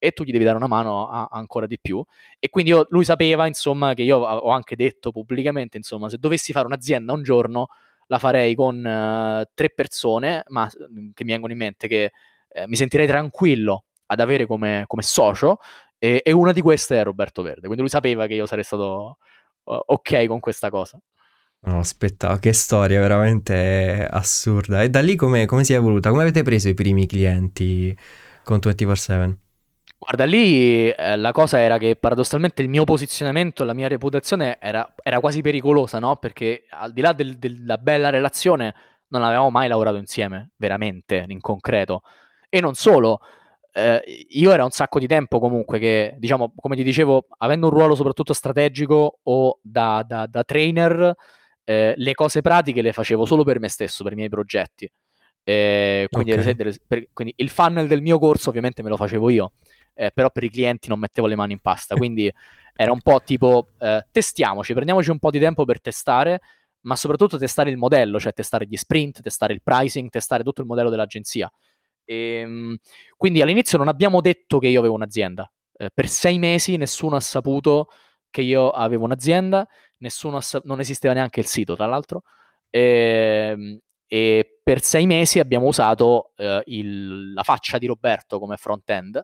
e tu gli devi dare una mano a ancora di più. E quindi io, lui sapeva, insomma, che io ho anche detto pubblicamente, insomma, se dovessi fare un'azienda un giorno, la farei con uh, tre persone, ma mm, che mi vengono in mente, che eh, mi sentirei tranquillo ad avere come, come socio, e, e, una di queste è Roberto Verde. Quindi lui sapeva che io sarei stato uh, ok con questa cosa. No, aspetta, che storia veramente assurda. E da lì come si è evoluta? Come avete preso i primi clienti con 24-7? Guarda, lì eh, la cosa era che paradossalmente il mio posizionamento, la mia reputazione era, era quasi pericolosa, no? Perché al di là del, della bella relazione non avevamo mai lavorato insieme, veramente, in concreto. E non solo, eh, io era un sacco di tempo comunque che, diciamo, come ti dicevo, avendo un ruolo soprattutto strategico o da, da, da trainer, eh, le cose pratiche le facevo solo per me stesso, per i miei progetti. Eh, quindi, okay. per, quindi il funnel del mio corso ovviamente me lo facevo io eh, però per i clienti non mettevo le mani in pasta, quindi era un po' tipo eh, testiamoci, prendiamoci un po' di tempo per testare, ma soprattutto testare il modello, cioè testare gli sprint, testare il pricing, testare tutto il modello dell'agenzia. E, ehm, quindi all'inizio non abbiamo detto che io avevo un'azienda. Eh, per sei mesi nessuno ha saputo che io avevo un'azienda, sa- non esisteva neanche il sito, tra l'altro. E, ehm, e per sei mesi abbiamo usato eh, il, la faccia di Roberto come front-end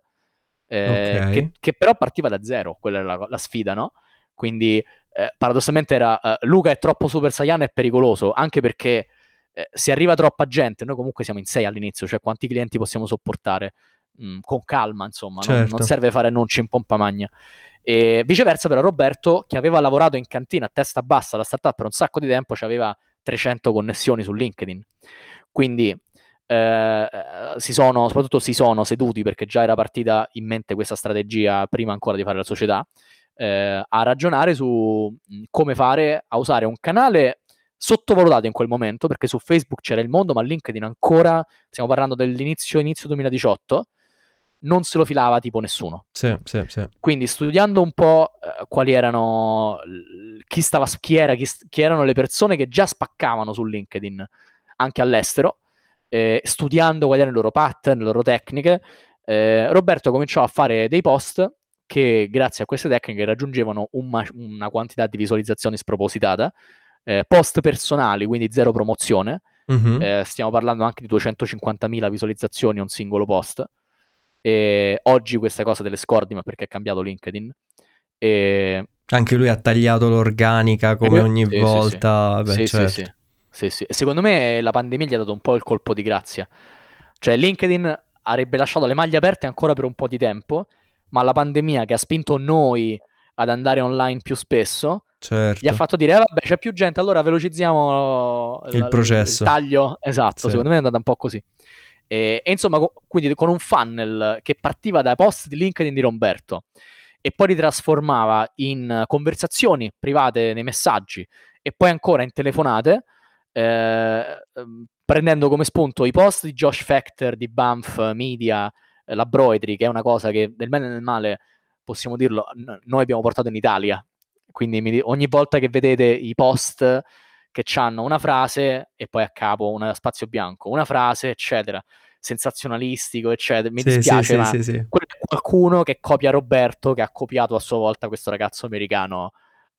eh, okay. che, che, però partiva da zero, quella era la, la sfida, no? Quindi eh, paradossalmente era uh, Luca è troppo Super Saiyan, è pericoloso, anche perché eh, se arriva troppa gente, noi comunque siamo in sei all'inizio, cioè quanti clienti possiamo sopportare? Mm, con calma, insomma, certo. non, non, serve fare annunci in pompa magna. E viceversa, però, Roberto, che aveva lavorato in cantina a testa bassa la startup per un sacco di tempo, aveva 300 connessioni su LinkedIn. Quindi eh, si sono, soprattutto si sono seduti perché già era partita in mente questa strategia prima ancora di fare la società, eh, a ragionare su come fare a usare un canale sottovalutato in quel momento perché su Facebook c'era il mondo, ma LinkedIn ancora, stiamo parlando dell'inizio inizio 2018, non se lo filava tipo nessuno. Sì, sì, sì. Quindi studiando un po' eh, quali erano, chi, stava, chi, era, chi, chi erano le persone che già spaccavano su LinkedIn anche all'estero, eh, studiando quali erano i loro pattern, le loro tecniche, eh, Roberto cominciò a fare dei post che grazie a queste tecniche raggiungevano un ma- una quantità di visualizzazioni spropositata, eh, post personali, quindi zero promozione. Eh, stiamo parlando anche di 250.000 visualizzazioni a un singolo post. E oggi questa cosa te le scordi, ma perché è cambiato LinkedIn. E... Anche lui ha tagliato l'organica come Eh, ogni sì, volta. Beh, Sì, sì, certo. Sì. Sì, secondo me la pandemia gli ha dato un po' il colpo di grazia. Cioè, LinkedIn avrebbe lasciato le maglie aperte ancora per un po' di tempo, ma la pandemia che ha spinto noi ad andare online più spesso certo. gli ha fatto dire: eh, vabbè, c'è più gente, allora velocizziamo Il processo. il taglio. Esatto, Sì. secondo me è andata un po' così. E, e insomma, co- quindi con un funnel che partiva dai post di LinkedIn di Romberto e poi li trasformava in conversazioni private nei messaggi e poi ancora in telefonate, eh, ehm, prendendo come spunto i post di Josh Factor, di Banff Media, eh, la Broidry, che è una cosa che nel bene e nel male, possiamo dirlo, n- noi abbiamo portato in Italia. Quindi mi ogni volta che vedete i post che hanno una frase e poi a capo uno spazio bianco, una frase, eccetera, sensazionalistico, eccetera, mi Sì, sì, dispiace, sì, ma sì, sì. è qualcuno che copia Roberto, che ha copiato a sua volta questo ragazzo americano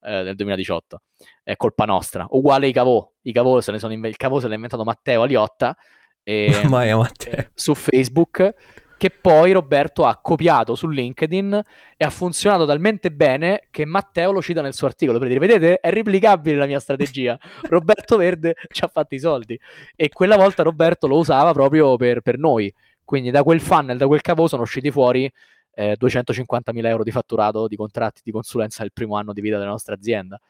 eh, del 2018. È colpa nostra. Uguale i Cavò. I Cavò se ne sono inve- il Cavò se l'ha inventato Matteo Aliotta e, [LAUGHS] mia, Matteo. eh, su Facebook, che poi Roberto ha copiato su LinkedIn e ha funzionato talmente bene che Matteo lo cita nel suo articolo per dire vedete è replicabile la mia strategia [LAUGHS] Roberto Verde ci ha fatto i soldi e quella volta Roberto lo usava proprio per, per noi quindi da quel funnel, da quel cavo sono usciti fuori eh, 250.000 euro di fatturato di contratti di consulenza nel primo anno di vita della nostra azienda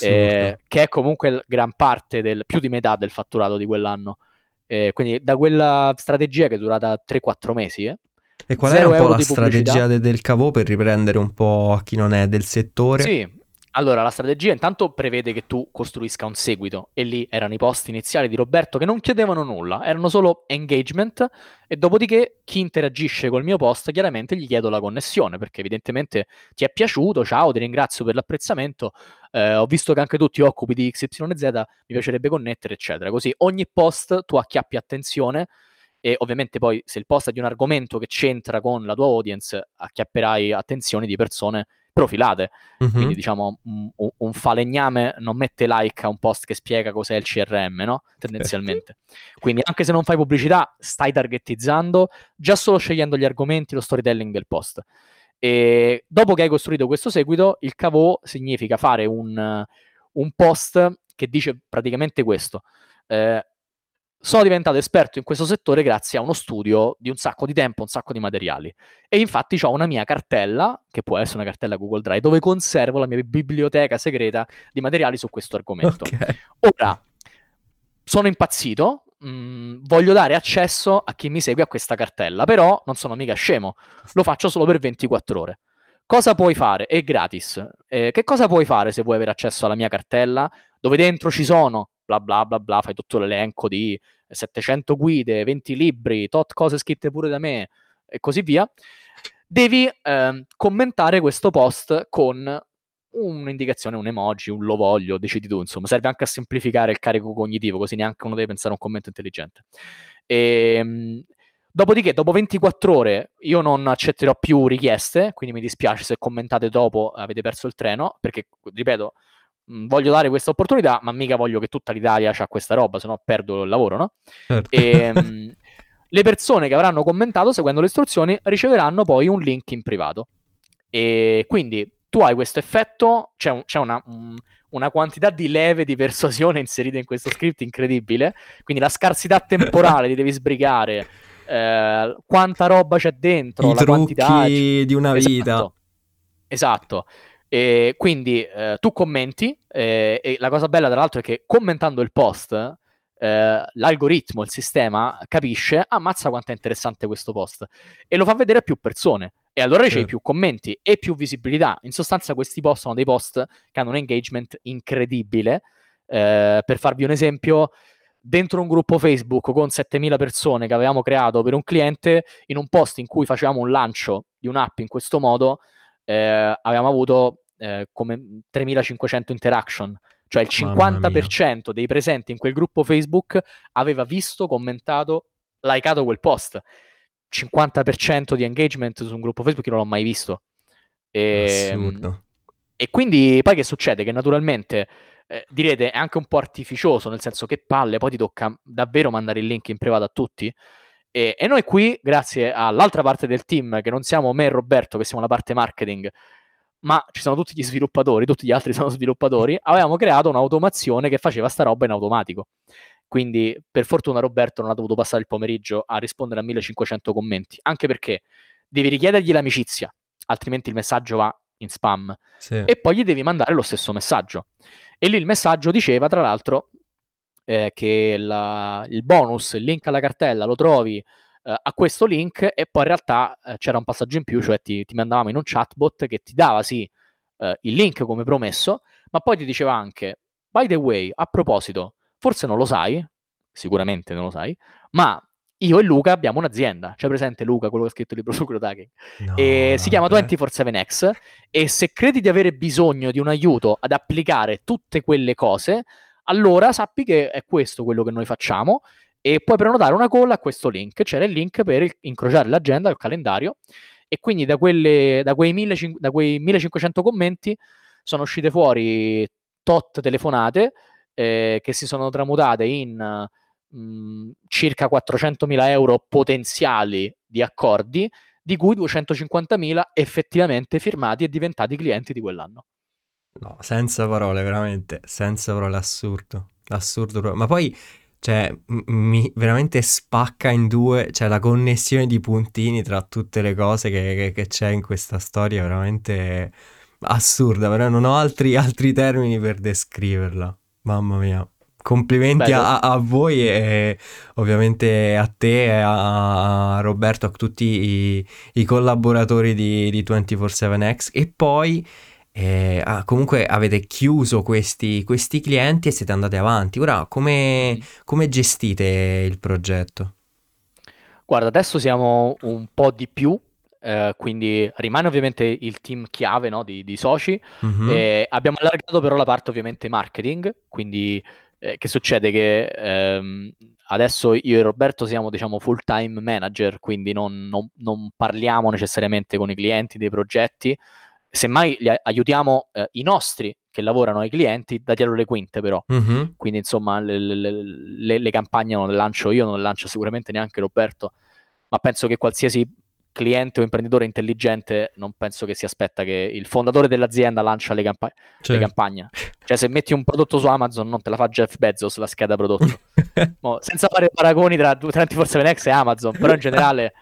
eh, che è comunque gran parte del più di metà del fatturato di quell'anno. Eh, quindi da quella strategia che è durata 3-4 mesi, eh, e qual era un po' la strategia de- del cavò per riprendere un po' a chi non è del settore? Sì, allora la strategia intanto prevede che tu costruisca un seguito e lì erano i post iniziali di Roberto che non chiedevano nulla, erano solo engagement e dopodiché chi interagisce col mio post chiaramente gli chiedo la connessione perché evidentemente ti è piaciuto, ciao, ti ringrazio per l'apprezzamento, eh, ho visto che anche tu ti occupi di XYZ, mi piacerebbe connettere, eccetera. Così ogni post tu acchiappi attenzione e ovviamente poi se il post è di un argomento che c'entra con la tua audience, acchiapperai attenzioni di persone profilate. Mhm. Quindi diciamo un, un- falegname non mette like a un post che spiega cos'è il CRM, no? Tendenzialmente. Quindi anche se non fai pubblicità, stai targetizzando già solo scegliendo gli argomenti, lo storytelling del post. E dopo che hai costruito questo seguito, il cavò significa fare un, un post che dice praticamente questo. Eh, sono diventato esperto in questo settore grazie a uno studio di un sacco di tempo, un sacco di materiali. E infatti ho una mia cartella, che può essere una cartella Google Drive, dove conservo la mia biblioteca segreta di materiali su questo argomento. Ok. Ora, sono impazzito, mh, voglio dare accesso a chi mi segue a questa cartella, però non sono mica scemo, lo faccio solo per 24 ore. Cosa puoi fare? È gratis. Eh, che cosa puoi fare se vuoi avere accesso alla mia cartella, dove dentro ci sono bla bla bla bla, fai tutto l'elenco di 700 guide, 20 libri, tot cose scritte pure da me e così via. Devi ehm, commentare questo post con un'indicazione, un emoji, un lo voglio, decidi tu, insomma, serve anche a semplificare il carico cognitivo, così neanche uno deve pensare a un commento intelligente. E, dopodiché, dopo 24 ore, io non accetterò più richieste, quindi mi dispiace se commentate dopo avete perso il treno, perché, ripeto, voglio dare questa opportunità, ma mica voglio che tutta l'Italia c'ha questa roba, se no perdo il lavoro, no? Certo. E, mh, [LAUGHS] le persone che avranno commentato seguendo le istruzioni riceveranno poi un link in privato. E quindi tu hai questo effetto, c'è, un- c'è una, un- una quantità di leve di persuasione [LAUGHS] inserita in questo script incredibile, quindi la scarsità temporale ti devi sbrigare, eh, quanta roba c'è dentro, I la quantità... di una vita. Esatto. E quindi eh, tu commenti eh, e la cosa bella tra l'altro è che commentando il post eh, l'algoritmo, il sistema capisce ammazza quanto è interessante questo post e lo fa vedere a più persone e allora ricevi Certo. più commenti e più visibilità. In sostanza questi post sono dei post che hanno un engagement incredibile. Eh, per farvi un esempio, dentro un gruppo Facebook con 7000 persone che avevamo creato per un cliente, in un post in cui facevamo un lancio di un'app in questo modo, eh, avevamo avuto eh, come 3500 interaction, cioè il Mamma 50% dei presenti in quel gruppo Facebook aveva visto, commentato, likeato quel post. 50% di engagement su un gruppo Facebook io non l'ho mai visto. E, Assurdo. e quindi poi che succede? Che naturalmente eh, direte è anche un po' artificioso, nel senso che palle, poi ti tocca davvero mandare il link in privato a tutti. E, e, noi qui, grazie all'altra parte del team, che non siamo me e Roberto, che siamo la parte marketing, ma ci sono tutti gli sviluppatori, tutti gli altri [LAUGHS] sono sviluppatori, avevamo creato un'automazione che faceva sta roba in automatico. Quindi, per fortuna, Roberto non ha dovuto passare il pomeriggio a rispondere a 1500 commenti, anche perché devi richiedergli l'amicizia, altrimenti il messaggio va in spam, sì. e poi gli devi mandare lo stesso messaggio. E lì il messaggio diceva, tra l'altro, eh, che la, il bonus, il link alla cartella lo trovi eh, a questo link e poi in realtà eh, c'era un passaggio in più, cioè ti, ti, mandavamo in un chatbot che ti dava sì eh, il link come promesso, ma poi ti diceva anche, by the way, a proposito, forse non lo sai, sicuramente non lo sai, ma io e Luca abbiamo un'azienda, c'è presente Luca, quello che ha scritto il libro su Crotaki, no, e si chiama 247X e se credi di avere bisogno di un aiuto ad applicare tutte quelle cose, allora sappi che è questo quello che noi facciamo e puoi prenotare una call a questo link. C'era il link per incrociare l'agenda, il calendario e quindi da, quelle, da, quei, 1500, da quei 1500 commenti sono uscite fuori tot telefonate eh, che si sono tramutate in mh, circa 400.000 euro potenziali di accordi, di cui 250.000 effettivamente firmati e diventati clienti di quell'anno. No, senza parole, veramente, senza parole, assurdo, assurdo. Ma poi, cioè, mi veramente spacca in due, cioè la connessione di puntini tra tutte le cose che, che, che c'è in questa storia, veramente assurda, però non ho altri, altri termini per descriverla. Mamma mia. Complimenti a, a, voi e ovviamente a te, a, a Roberto, a tutti i, i collaboratori di, di 24-7X e poi eh, ah, comunque avete chiuso questi, questi, clienti e siete andati avanti. Ora come, come gestite il progetto? Guarda, adesso siamo un po' di più, eh, quindi rimane ovviamente il team chiave no, di, di, soci. Mm-hmm. Eh, abbiamo allargato però la parte ovviamente marketing, quindi eh, che succede? Che ehm, adesso io e Roberto siamo diciamo full time manager, quindi non, non, non, parliamo necessariamente con i clienti dei progetti, semmai li aiutiamo eh, i nostri che lavorano ai clienti da dietro le quinte però. Mm-hmm. Quindi insomma le, le, le, le campagne non le lancio io, non le lancio sicuramente neanche Roberto, ma penso che qualsiasi cliente o imprenditore intelligente non penso che si aspetta che il fondatore dell'azienda lancia le, campa- certo. le campagne. Cioè se metti un prodotto su Amazon non te la fa Jeff Bezos la scheda prodotto. [LAUGHS] Mo, senza fare paragoni tra 24 Next e Amazon, però in generale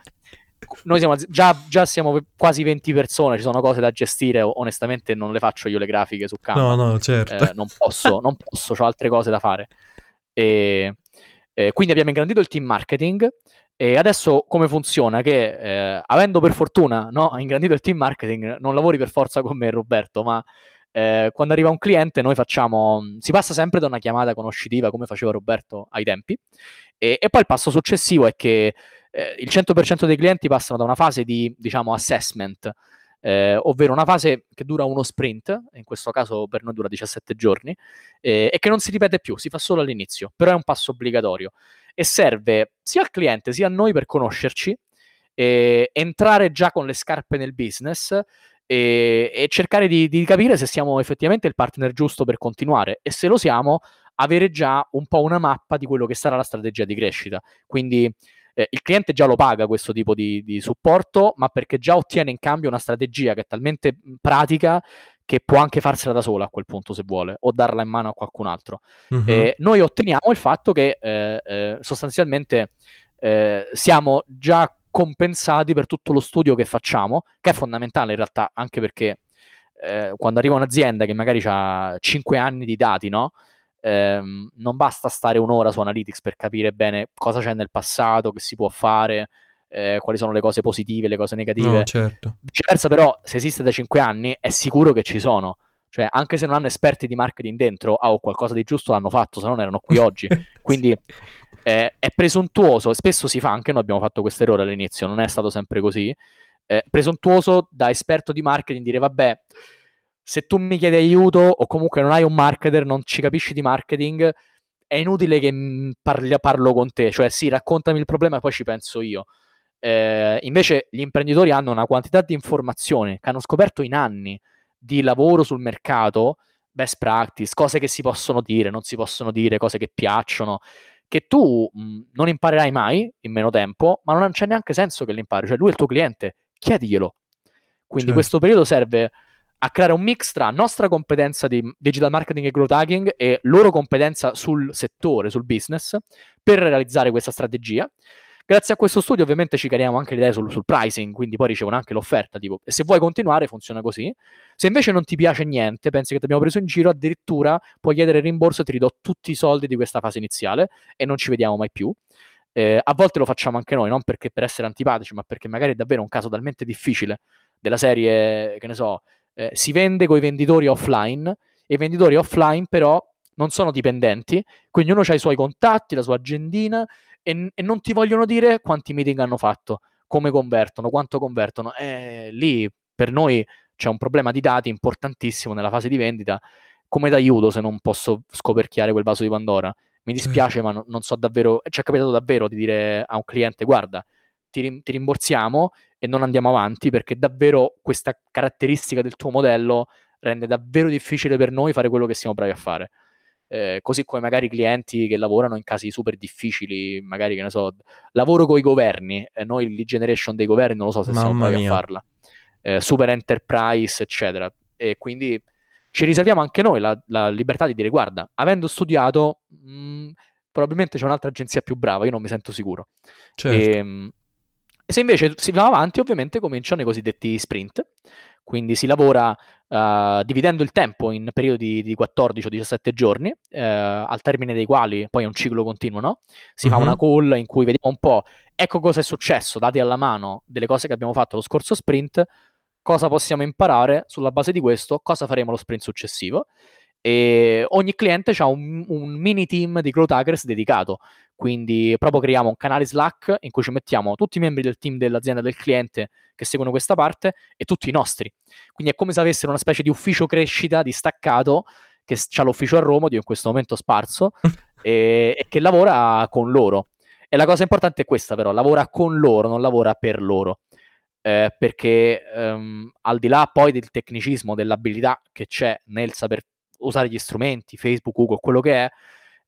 noi siamo già, già, siamo quasi 20 persone, ci sono cose da gestire, onestamente non le faccio io le grafiche su Canva. No, no, certo. Eh, non posso, non posso, ho altre cose da fare. E, eh, quindi abbiamo ingrandito il team marketing e adesso come funziona? Che eh, avendo per fortuna no, ingrandito il team marketing, non lavori per forza con me Roberto, ma eh, quando arriva un cliente noi facciamo, si passa sempre da una chiamata conoscitiva come faceva Roberto ai tempi e, e poi il passo successivo è che eh, il 100% dei clienti passano da una fase di diciamo assessment, eh, ovvero una fase che dura uno sprint, in questo caso per noi dura 17 giorni, eh, e che non si ripete più, si fa solo all'inizio, però è un passo obbligatorio e serve sia al cliente sia a noi per conoscerci, entrare già con le scarpe nel business e, e cercare di, di, capire se siamo effettivamente il partner giusto per continuare e se lo siamo, avere già un po' una mappa di quello che sarà la strategia di crescita. Quindi eh, il cliente già lo paga questo tipo di, di, supporto, ma perché già ottiene in cambio una strategia che è talmente pratica che può anche farsela da sola a quel punto se vuole, o darla in mano a qualcun altro. Uh-huh. Eh, noi otteniamo il fatto che eh, eh, sostanzialmente eh, siamo già compensati per tutto lo studio che facciamo, che è fondamentale in realtà, anche perché eh, quando arriva un'azienda che magari ha 5 anni di dati, no? Ehm, non basta stare un'ora su Analytics per capire bene cosa c'è nel passato, che si può fare, eh, quali sono le cose positive, le cose negative. No, certo. Viceversa, però, se esiste da 5 anni, è sicuro che ci sono. Cioè, anche se non hanno esperti di marketing dentro, ah, o qualcosa di giusto l'hanno fatto, se non erano qui [LAUGHS] oggi. Quindi eh, è presuntuoso, spesso si fa, anche noi abbiamo fatto questo errore all'inizio, non è stato sempre così. Eh, presuntuoso da esperto di marketing dire, vabbè, se tu mi chiedi aiuto o comunque non hai un marketer, non ci capisci di marketing, è inutile che mm, parli, parlo con te, cioè sì, raccontami il problema e poi ci penso io. Eh, invece gli imprenditori hanno una quantità di informazioni che hanno scoperto in anni di lavoro sul mercato best practice, cose che si possono dire, non si possono dire, cose che piacciono, che tu mh, non imparerai mai in meno tempo, ma non c'è neanche senso che le impari. Cioè, lui è il tuo cliente, chiediglielo. Quindi certo. questo periodo serve a creare un mix tra nostra competenza di digital marketing e growth hacking e loro competenza sul settore, sul business, per realizzare questa strategia. Grazie a questo studio ovviamente ci creiamo anche l'idea sul, sul, pricing, quindi poi ricevono anche l'offerta, tipo, se vuoi continuare funziona così. Se invece non ti piace niente, pensi che ti abbiamo preso in giro, addirittura puoi chiedere il rimborso e ti ridò tutti i soldi di questa fase iniziale e non ci vediamo mai più. Eh, a volte lo facciamo anche noi, non perché per essere antipatici, ma perché magari è davvero un caso talmente difficile della serie, che ne so, eh, si vende con i venditori offline e i venditori offline però non sono dipendenti, quindi ognuno ha i suoi contatti, la sua agendina e, e, non ti vogliono dire quanti meeting hanno fatto, come convertono, quanto convertono. E lì per noi c'è un problema di dati importantissimo nella fase di vendita. Come d'aiuto se non posso scoperchiare quel vaso di Pandora? Mi dispiace, ma no, non so davvero. Ci è capitato davvero di dire a un cliente: guarda, ti, ti rimborsiamo e non andiamo avanti perché davvero questa caratteristica del tuo modello rende davvero difficile per noi fare quello che siamo bravi a fare. Eh, così come magari clienti che lavorano in casi super difficili, magari che ne so, lavoro con i governi, e noi lead generation dei governi non lo so se Mamma siamo bravi mia. a farla, eh, super enterprise, eccetera. E quindi ci riserviamo anche noi la, la libertà di dire, guarda, avendo studiato, mh, mm, probabilmente c'è un'altra agenzia più brava, io non mi sento sicuro. Certo. E, ehm, e se invece si va avanti, ovviamente cominciano i cosiddetti sprint, quindi si lavora uh, dividendo il tempo in periodi di 14 o 17 giorni, uh, al termine dei quali poi è un ciclo continuo, no? Si uh-huh. fa una call in cui vediamo un po', ecco cosa è successo, dati alla mano delle cose che abbiamo fatto lo scorso sprint, cosa possiamo imparare sulla base di questo, cosa faremo lo sprint successivo. E ogni cliente ha un, un, mini team di growth hackers dedicato. Quindi proprio creiamo un canale Slack in cui ci mettiamo tutti i membri del team dell'azienda del cliente che seguono questa parte e tutti i nostri. Quindi è come se avessero una specie di ufficio crescita distaccato che ha l'ufficio a Roma, io in questo momento sparso, [LAUGHS] e, e, che lavora con loro. E la cosa importante è questa però, lavora con loro, non lavora per loro. Eh, perché ehm, al di là poi del tecnicismo, dell'abilità che c'è nel saper usare gli strumenti, Facebook, Google, quello che è,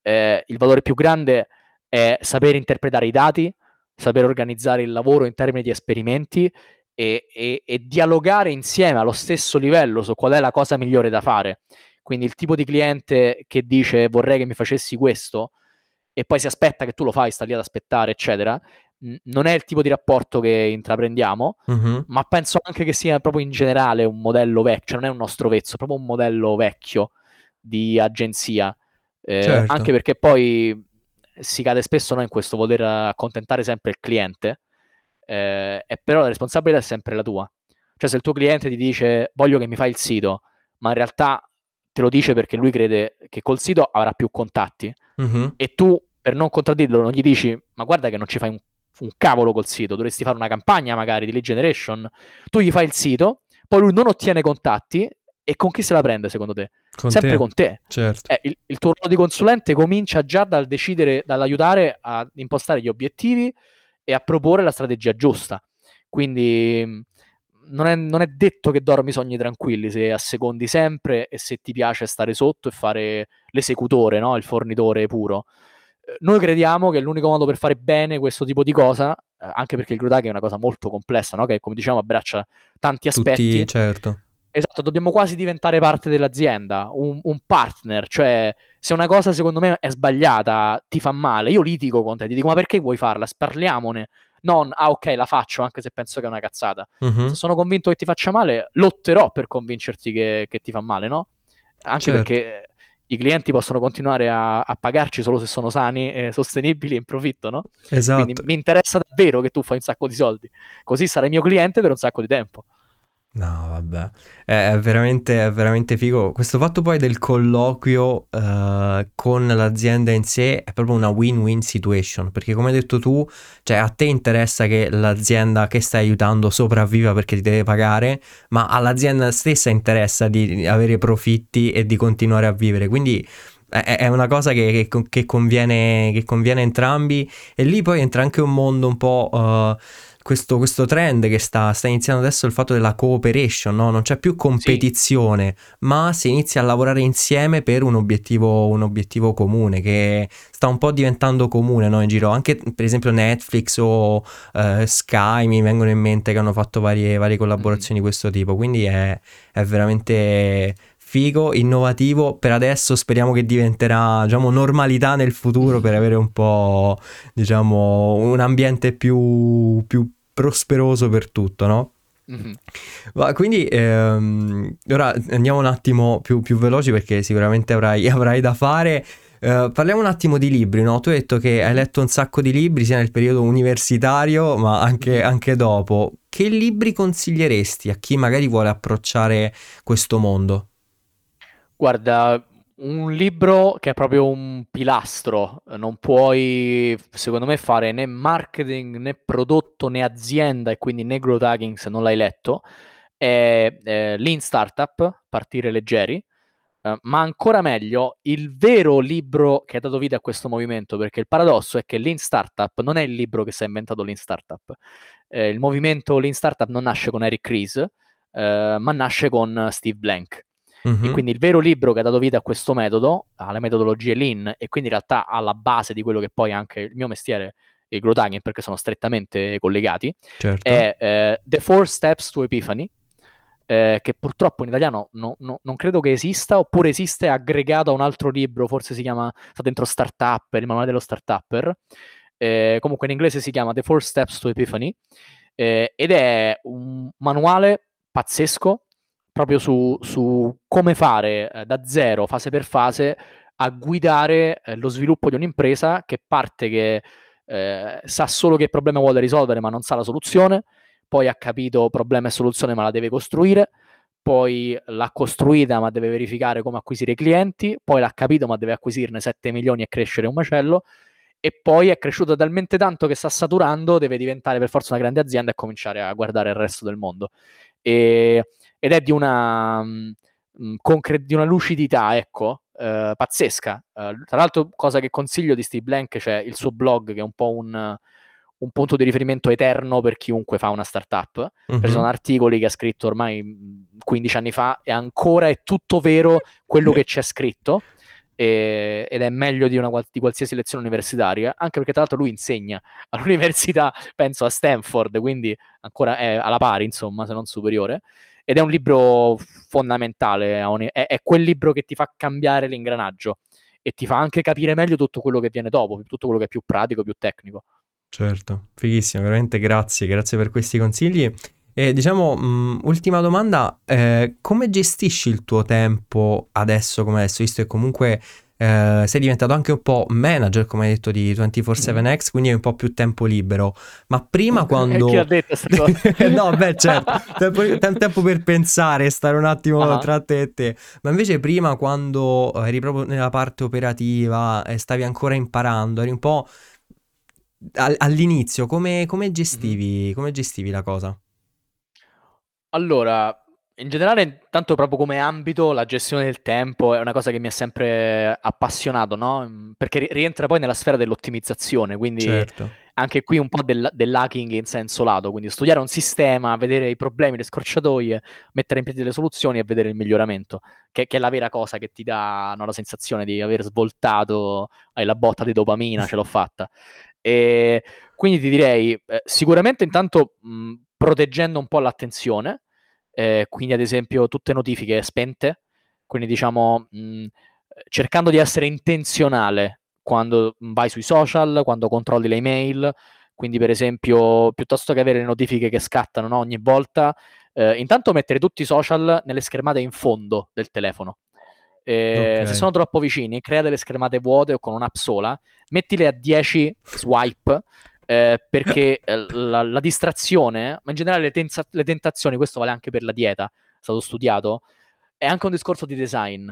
eh, il valore più grande è saper interpretare i dati, saper organizzare il lavoro in termini di esperimenti e, e, e, dialogare insieme allo stesso livello su qual è la cosa migliore da fare. Quindi il tipo di cliente che dice vorrei che mi facessi questo e poi si aspetta che tu lo fai, sta lì ad aspettare, eccetera, non è il tipo di rapporto che intraprendiamo, uh-huh. ma penso anche che sia proprio in generale un modello vecchio, cioè non è un nostro vezzo, è proprio un modello vecchio di agenzia. Eh, certo. Anche perché poi si cade spesso no, in questo voler accontentare sempre il cliente, eh, e però la responsabilità è sempre la tua. Cioè se il tuo cliente ti dice voglio che mi fai il sito, ma in realtà te lo dice perché lui crede che col sito avrà più contatti, uh-huh. e tu per non contraddirlo non gli dici ma guarda che non ci fai un, un cavolo col sito, dovresti fare una campagna magari di lead generation, tu gli fai il sito, poi lui non ottiene contatti e con chi se la prende secondo te? Con Sempre te. con te. Certo. Eh, il, il, tuo ruolo di consulente comincia già dal decidere, dall'aiutare a impostare gli obiettivi e a proporre la strategia giusta. Quindi mm, non è, non è detto che dormi sogni tranquilli se assecondi sempre e se ti piace stare sotto e fare l'esecutore, no? il fornitore puro. Eh, noi crediamo che l'unico modo per fare bene questo tipo di cosa, eh, anche perché il growth è una cosa molto complessa, no? che come diciamo abbraccia tanti aspetti, Tutti, certo Esatto, dobbiamo quasi diventare parte dell'azienda, un, un, partner, cioè se una cosa secondo me è sbagliata, ti fa male, io litigo con te, ti dico ma perché vuoi farla? Sparliamone. Non, ah ok, la faccio anche se penso che è una cazzata. Uh-huh. Se sono convinto che ti faccia male, lotterò per convincerti che, che ti fa male, no? Anche certo. perché i clienti possono continuare a, a, pagarci solo se sono sani, e sostenibili e in profitto, no? Esatto. Quindi mi interessa davvero che tu fai un sacco di soldi, così sarai mio cliente per un sacco di tempo. No, vabbè, è, è veramente, è veramente figo. Questo fatto poi del colloquio uh, con l'azienda in sé è proprio una win-win situation, perché come hai detto tu, cioè a te interessa che l'azienda che stai aiutando sopravviva perché ti deve pagare, ma all'azienda stessa interessa di avere profitti e di continuare a vivere. Quindi è una cosa che, che, che, conviene, che conviene entrambi e lì poi entra anche un mondo un po' uh, questo, questo, trend che sta, sta, iniziando adesso il fatto della cooperation, no? non c'è più competizione, sì. ma si inizia a lavorare insieme per un obiettivo, un obiettivo comune che sta un po' diventando comune no? in giro. Anche per esempio Netflix o uh, Sky mi vengono in mente che hanno fatto varie, varie collaborazioni mm. di questo tipo, quindi è, è veramente figo, innovativo. Per adesso speriamo che diventerà, diciamo, normalità nel futuro per avere un po', diciamo, un ambiente più, più prosperoso per tutto, no? Mm-hmm. Ma quindi ehm, ora andiamo un attimo più, più veloci perché sicuramente avrai, [LAUGHS] avrai da fare. Uh, parliamo un attimo di libri, no? Tu hai detto che hai letto un sacco di libri sia nel periodo universitario ma anche, mm-hmm. anche dopo. Che libri consiglieresti a chi magari vuole approcciare questo mondo? Guarda, un libro che è proprio un pilastro, non puoi, secondo me, fare né marketing né prodotto né azienda e quindi né growth hacking se non l'hai letto, è, è Lean Startup, Partire Leggeri, uh, ma ancora meglio il vero libro che ha dato vita a questo movimento, perché il paradosso è che Lean Startup non è il libro che si è inventato Lean Startup, eh, il movimento Lean Startup non nasce con Eric Ries, eh, ma nasce con Steve Blank Mm-hmm. E quindi il vero libro che ha dato vita a questo metodo, alle metodologie Lean, e quindi in realtà alla base di quello che poi anche il mio mestiere e il growth hacking, perché sono strettamente collegati, certo. è eh, The Four Steps to Epiphany, eh, che purtroppo in italiano no, no, non credo che esista, oppure esiste aggregato a un altro libro, forse si chiama, sta dentro Startup, il manuale dello Startupper, eh, comunque in inglese si chiama The Four Steps to Epiphany, eh, ed è un manuale pazzesco proprio su, su come fare eh, da zero, fase per fase, a guidare eh, lo sviluppo di un'impresa che parte che eh, sa solo che problema vuole risolvere ma non sa la soluzione, poi ha capito problema e soluzione ma la deve costruire, poi l'ha costruita ma deve verificare come acquisire i clienti, poi l'ha capito ma deve acquisirne 7 milioni e crescere un macello, e poi è cresciuto talmente tanto che sta saturando, deve diventare per forza una grande azienda e cominciare a guardare il resto del mondo. E ed è di una, mh, mm, mm, concre- di una lucidità, ecco, eh, pazzesca. Eh, tra l'altro, cosa che consiglio di Steve Blank, c'è il suo blog che è un po' un, un punto di riferimento eterno per chiunque fa una startup. Mm-hmm. sono articoli che ha scritto ormai 15 anni fa e ancora è tutto vero quello che c'è scritto. E, ed è meglio di, una, di qualsiasi lezione universitaria, anche perché tra l'altro lui insegna [LAUGHS] all'università, penso a Stanford, quindi ancora è alla pari, insomma, se non superiore ed è un libro fondamentale, è, è, quel libro che ti fa cambiare l'ingranaggio e ti fa anche capire meglio tutto quello che viene dopo, tutto quello che è più pratico, più tecnico. Certo, fighissimo, veramente grazie, grazie per questi consigli. E diciamo, mh, ultima domanda, eh, come gestisci il tuo tempo adesso come adesso, visto che comunque eh, sei diventato anche un po' manager, come hai detto, di 24-7X, quindi hai un po' più tempo libero. Ma prima quando... Chi ha detto [LAUGHS] no, beh, certo, tempo, tempo per pensare, stare un attimo uh-huh. tra te e te. Ma invece prima quando eri proprio nella parte operativa e stavi ancora imparando, eri un po' all'inizio, come, come, gestivi, mm-hmm. come gestivi la cosa? Allora, in generale, tanto proprio come ambito, la gestione del tempo è una cosa che mi ha sempre appassionato, no? Mm, perché rientra poi nella sfera dell'ottimizzazione, quindi certo. anche qui un po' del, dell'hacking in senso lato, quindi studiare un sistema, vedere i problemi, le scorciatoie, mettere in piedi le soluzioni e vedere il miglioramento, che, che è la vera cosa che ti dà no, la sensazione di aver svoltato hai la botta di dopamina, ce l'ho [LAUGHS] fatta. E quindi ti direi, eh, sicuramente intanto mh, proteggendo un po' l'attenzione, eh, quindi ad esempio tutte notifiche spente, quindi diciamo mh, cercando di essere intenzionale quando vai sui social, quando controlli le email, quindi per esempio piuttosto che avere le notifiche che scattano no, ogni volta, eh, intanto mettere tutti i social nelle schermate in fondo del telefono. Eh, okay. Se sono troppo vicini, crea delle schermate vuote o con un'app sola, mettile a 10 swipe eh, perché eh, la, la, distrazione, ma in generale le, tenza- le, tentazioni, questo vale anche per la dieta, è stato studiato, è anche un discorso di design.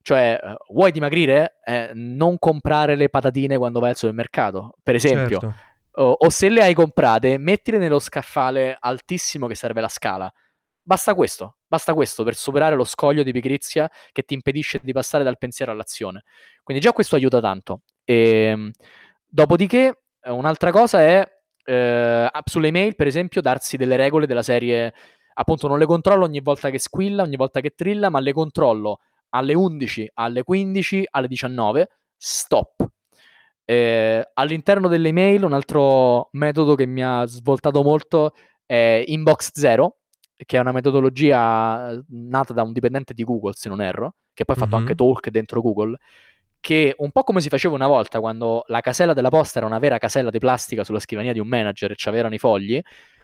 Cioè, uh, vuoi dimagrire? Eh, non comprare le patatine quando vai al supermercato, per esempio. Certo. O, o se le hai comprate, mettile nello scaffale altissimo che serve la scala. Basta questo, basta questo per superare lo scoglio di pigrizia che ti impedisce di passare dal pensiero all'azione. Quindi già questo aiuta tanto. E, ehm, dopodiché, un'altra cosa è eh, sulle email, per esempio, darsi delle regole della serie, appunto, non le controllo ogni volta che squilla, ogni volta che trilla, ma le controllo alle 11, alle 15, alle 19, stop. Eh, all'interno delle email un altro metodo che mi ha svoltato molto è Inbox Zero, che è una metodologia eh, nata da un dipendente di Google, se non erro, che poi ha fatto mm-hmm. anche talk dentro Google, che un po' come si faceva una volta quando la casella della posta era una vera casella di plastica sulla scrivania di un manager e c'erano i fogli,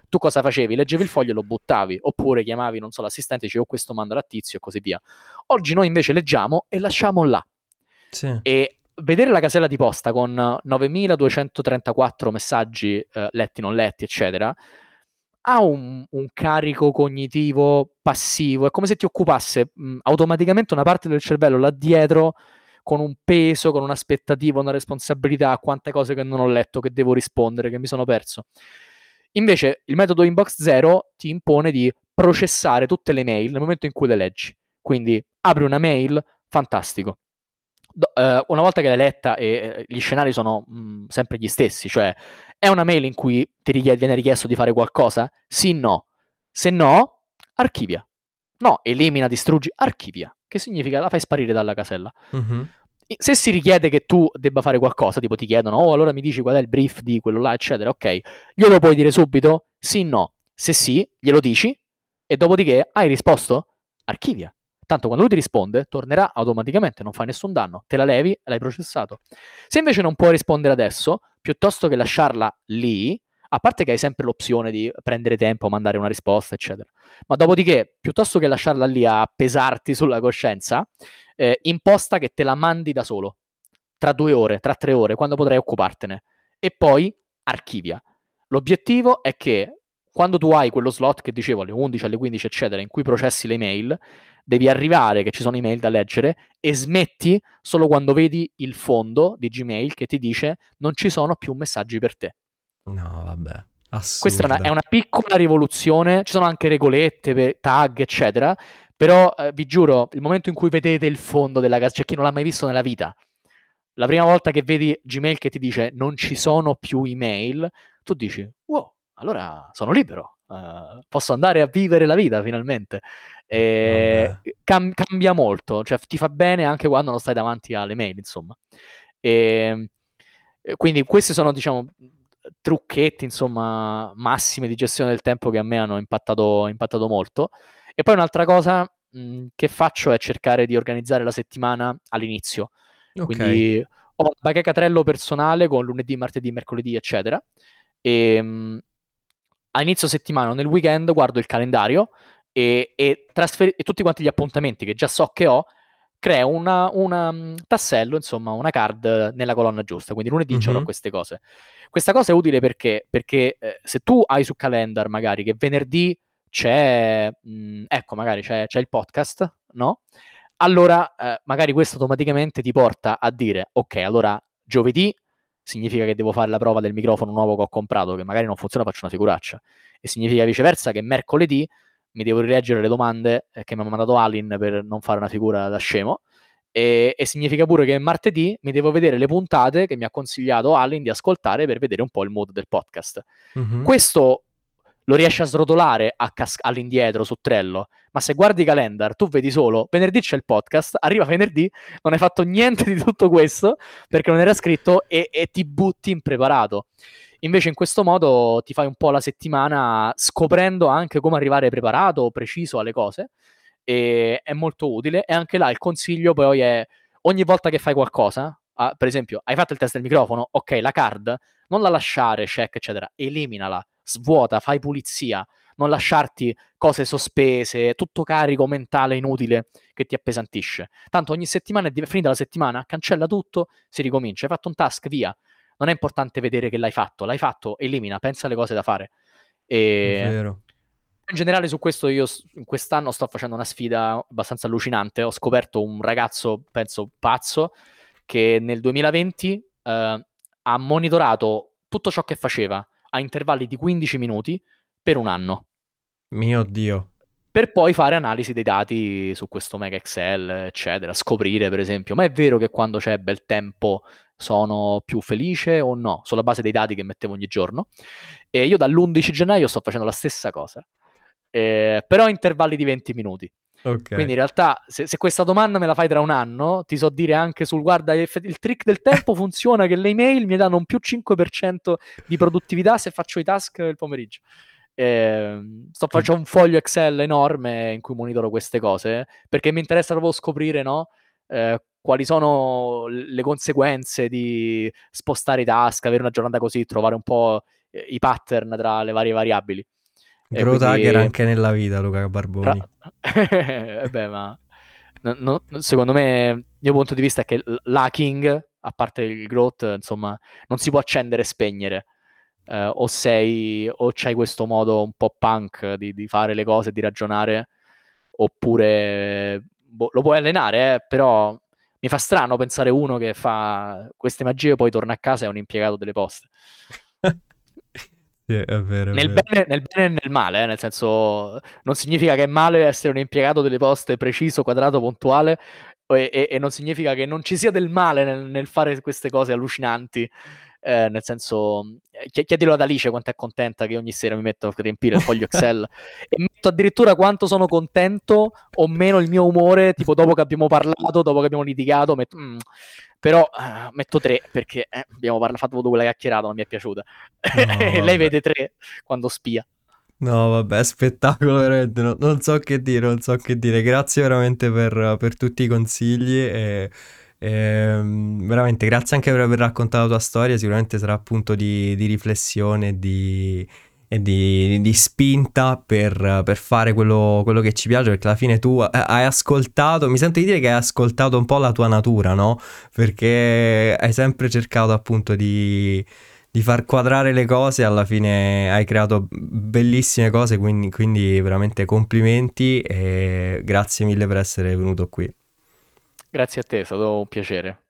tu cosa facevi? Leggevi il foglio e lo buttavi, oppure chiamavi, non so, l'assistente e dicevi, oh, questo manda a tizio e così via. Oggi noi invece leggiamo e lasciamo là. Sì. E vedere la casella di posta con 9234 messaggi eh, letti, non letti, eccetera, ha un, un, carico cognitivo passivo, è come se ti occupasse mh, automaticamente una parte del cervello là dietro con un peso, con un'aspettativa, una responsabilità, quante cose che non ho letto, che devo rispondere, che mi sono perso. Invece il metodo Inbox Zero ti impone di processare tutte le mail nel momento in cui le leggi. Quindi apri una mail, fantastico. Do, eh, una volta che l'hai letta e eh, gli scenari sono mh, sempre gli stessi, cioè è una mail in cui ti richied- viene richiesto di fare qualcosa? Sì, no. Se no, archivia. No, elimina, distruggi, archivia. Che significa la fai sparire dalla casella. Mm-hmm. Se si richiede che tu debba fare qualcosa, tipo ti chiedono, oh, allora mi dici qual è il brief di quello là, eccetera, ok, glielo puoi dire subito? Sì, no. Se sì, glielo dici e dopodiché hai risposto? Archivia. Tanto quando lui ti risponde, tornerà automaticamente, non fa nessun danno, te la levi e l'hai processato. Se invece non puoi rispondere adesso, piuttosto che lasciarla lì, a parte che hai sempre l'opzione di prendere tempo, mandare una risposta, eccetera, ma dopodiché, piuttosto che lasciarla lì a pesarti sulla coscienza, eh, imposta che te la mandi da solo, tra due ore, tra tre ore, quando potrai occupartene, e poi archivia. L'obiettivo è che quando tu hai quello slot che dicevo alle 11, alle 15, eccetera, in cui processi le mail, devi arrivare che ci sono email da leggere e smetti solo quando vedi il fondo di Gmail che ti dice non ci sono più messaggi per te. No, vabbè. Assurda. Questa è una, è una, piccola rivoluzione, ci sono anche regolette, tag, eccetera, però eh, vi giuro, il momento in cui vedete il fondo della casa, c'è chi non l'ha mai visto nella vita, la prima volta che vedi Gmail che ti dice non ci sono più email, tu dici, wow, allora sono libero, uh, posso andare a vivere la vita finalmente. E cam- cambia molto, cioè ti fa bene anche quando non stai davanti alle mail, insomma. E, quindi questi sono, diciamo, trucchetti, insomma, massime di gestione del tempo che a me hanno impattato, impattato molto. E poi un'altra cosa mh, che faccio è cercare di organizzare la settimana all'inizio. Okay. Quindi ho un bachecatrello personale con lunedì, martedì, mercoledì, eccetera. E mh, a inizio settimana, nel weekend, guardo il calendario e, e, trasfer- e tutti quanti gli appuntamenti che già so che ho, creo una, una um, tassello, insomma, una card nella colonna giusta. Quindi lunedì mm-hmm. avrò queste cose. Questa cosa è utile perché, perché eh, se tu hai su calendar magari che venerdì c'è, mh, mm, ecco, magari c'è, c'è, il podcast, no? Allora, eh, magari questo automaticamente ti porta a dire, ok, allora giovedì significa che devo fare la prova del microfono nuovo che ho comprato, che magari non funziona, faccio una figuraccia. E significa viceversa che mercoledì mi devo rileggere le domande eh, che mi ha mandato Alin per non fare una figura da scemo. E, e, significa pure che martedì mi devo vedere le puntate che mi ha consigliato Alin di ascoltare per vedere un po' il mood del podcast. Mm-hmm. Questo lo riesci a srotolare a cas- all'indietro su Trello, ma se guardi i calendar tu vedi solo venerdì c'è il podcast, arriva venerdì, non hai fatto niente di tutto questo perché non era scritto e, e ti butti impreparato. Invece in questo modo ti fai un po' la settimana scoprendo anche come arrivare preparato, preciso alle cose e è molto utile e anche là il consiglio poi è ogni volta che fai qualcosa, ah, per esempio hai fatto il test del microfono, ok la card, non la lasciare, check eccetera, eliminala, svuota, fai pulizia, non lasciarti cose sospese, tutto carico mentale inutile che ti appesantisce. Tanto ogni settimana è finita la settimana, cancella tutto, si ricomincia, hai fatto un task, via non è importante vedere che l'hai fatto, l'hai fatto, elimina, pensa alle cose da fare. E... È vero. In generale su questo io quest'anno sto facendo una sfida abbastanza allucinante, ho scoperto un ragazzo, penso pazzo, che nel 2020 eh, ha monitorato tutto ciò che faceva a intervalli di 15 minuti per un anno. Mio Dio. Per poi fare analisi dei dati su questo mega Excel, eccetera, scoprire per esempio, ma è vero che quando c'è bel tempo sono più felice o no, sulla base dei dati che mettevo ogni giorno. E io dall'11 gennaio sto facendo la stessa cosa, eh, però a intervalli di 20 minuti. Okay. Quindi in realtà se, se, questa domanda me la fai tra un anno, ti so dire anche sul guarda il trick del tempo [LAUGHS] funziona che le email mi danno un più 5% di produttività se faccio i task il pomeriggio. Eh, sto facendo un foglio Excel enorme in cui monitoro queste cose perché mi interessa proprio scoprire no, eh, quali sono le conseguenze di spostare i task, avere una giornata così, trovare un po' i pattern tra le varie variabili. Growth quindi... hacker anche nella vita, Luca Barboni. [LAUGHS] eh beh, ma no, no, secondo me, il mio punto di vista è che l'hacking, a parte il growth, insomma, non si può accendere e spegnere. Eh, o sei, o c'hai questo modo un po' punk di, di fare le cose, di ragionare, oppure boh, lo puoi allenare, eh, però mi fa strano pensare uno che fa queste magie e poi torna a casa e è un impiegato delle poste. Sì, è vero, è nel, vero. Bene, nel, bene, e nel male, eh, nel senso, non significa che è male essere un impiegato delle poste preciso, quadrato, puntuale, e, e, e non significa che non ci sia del male nel, nel fare queste cose allucinanti. Eh, nel senso, chiedilo ad Alice quanto è contenta che ogni sera mi metto a riempire il foglio Excel [LAUGHS] e metto addirittura quanto sono contento o meno il mio umore, tipo dopo che abbiamo parlato, dopo che abbiamo litigato, metto, mm, però uh, metto tre perché eh, abbiamo parla- fatto quella chiacchierata, non mi è piaciuta. No, [LAUGHS] Lei vede tre quando spia. No, vabbè, spettacolo veramente, no, non so che dire, non so che dire. Grazie veramente per, per tutti i consigli e, e, veramente grazie anche per aver raccontato la tua storia, sicuramente sarà appunto di, di riflessione e di, di, di spinta per, per fare quello, quello, che ci piace, perché alla fine tu hai ascoltato, mi sento di dire che hai ascoltato un po' la tua natura, no? Perché hai sempre cercato appunto di, di far quadrare le cose, alla fine hai creato bellissime cose, quindi, quindi veramente complimenti e grazie mille per essere venuto qui. Grazie a te, è stato un piacere.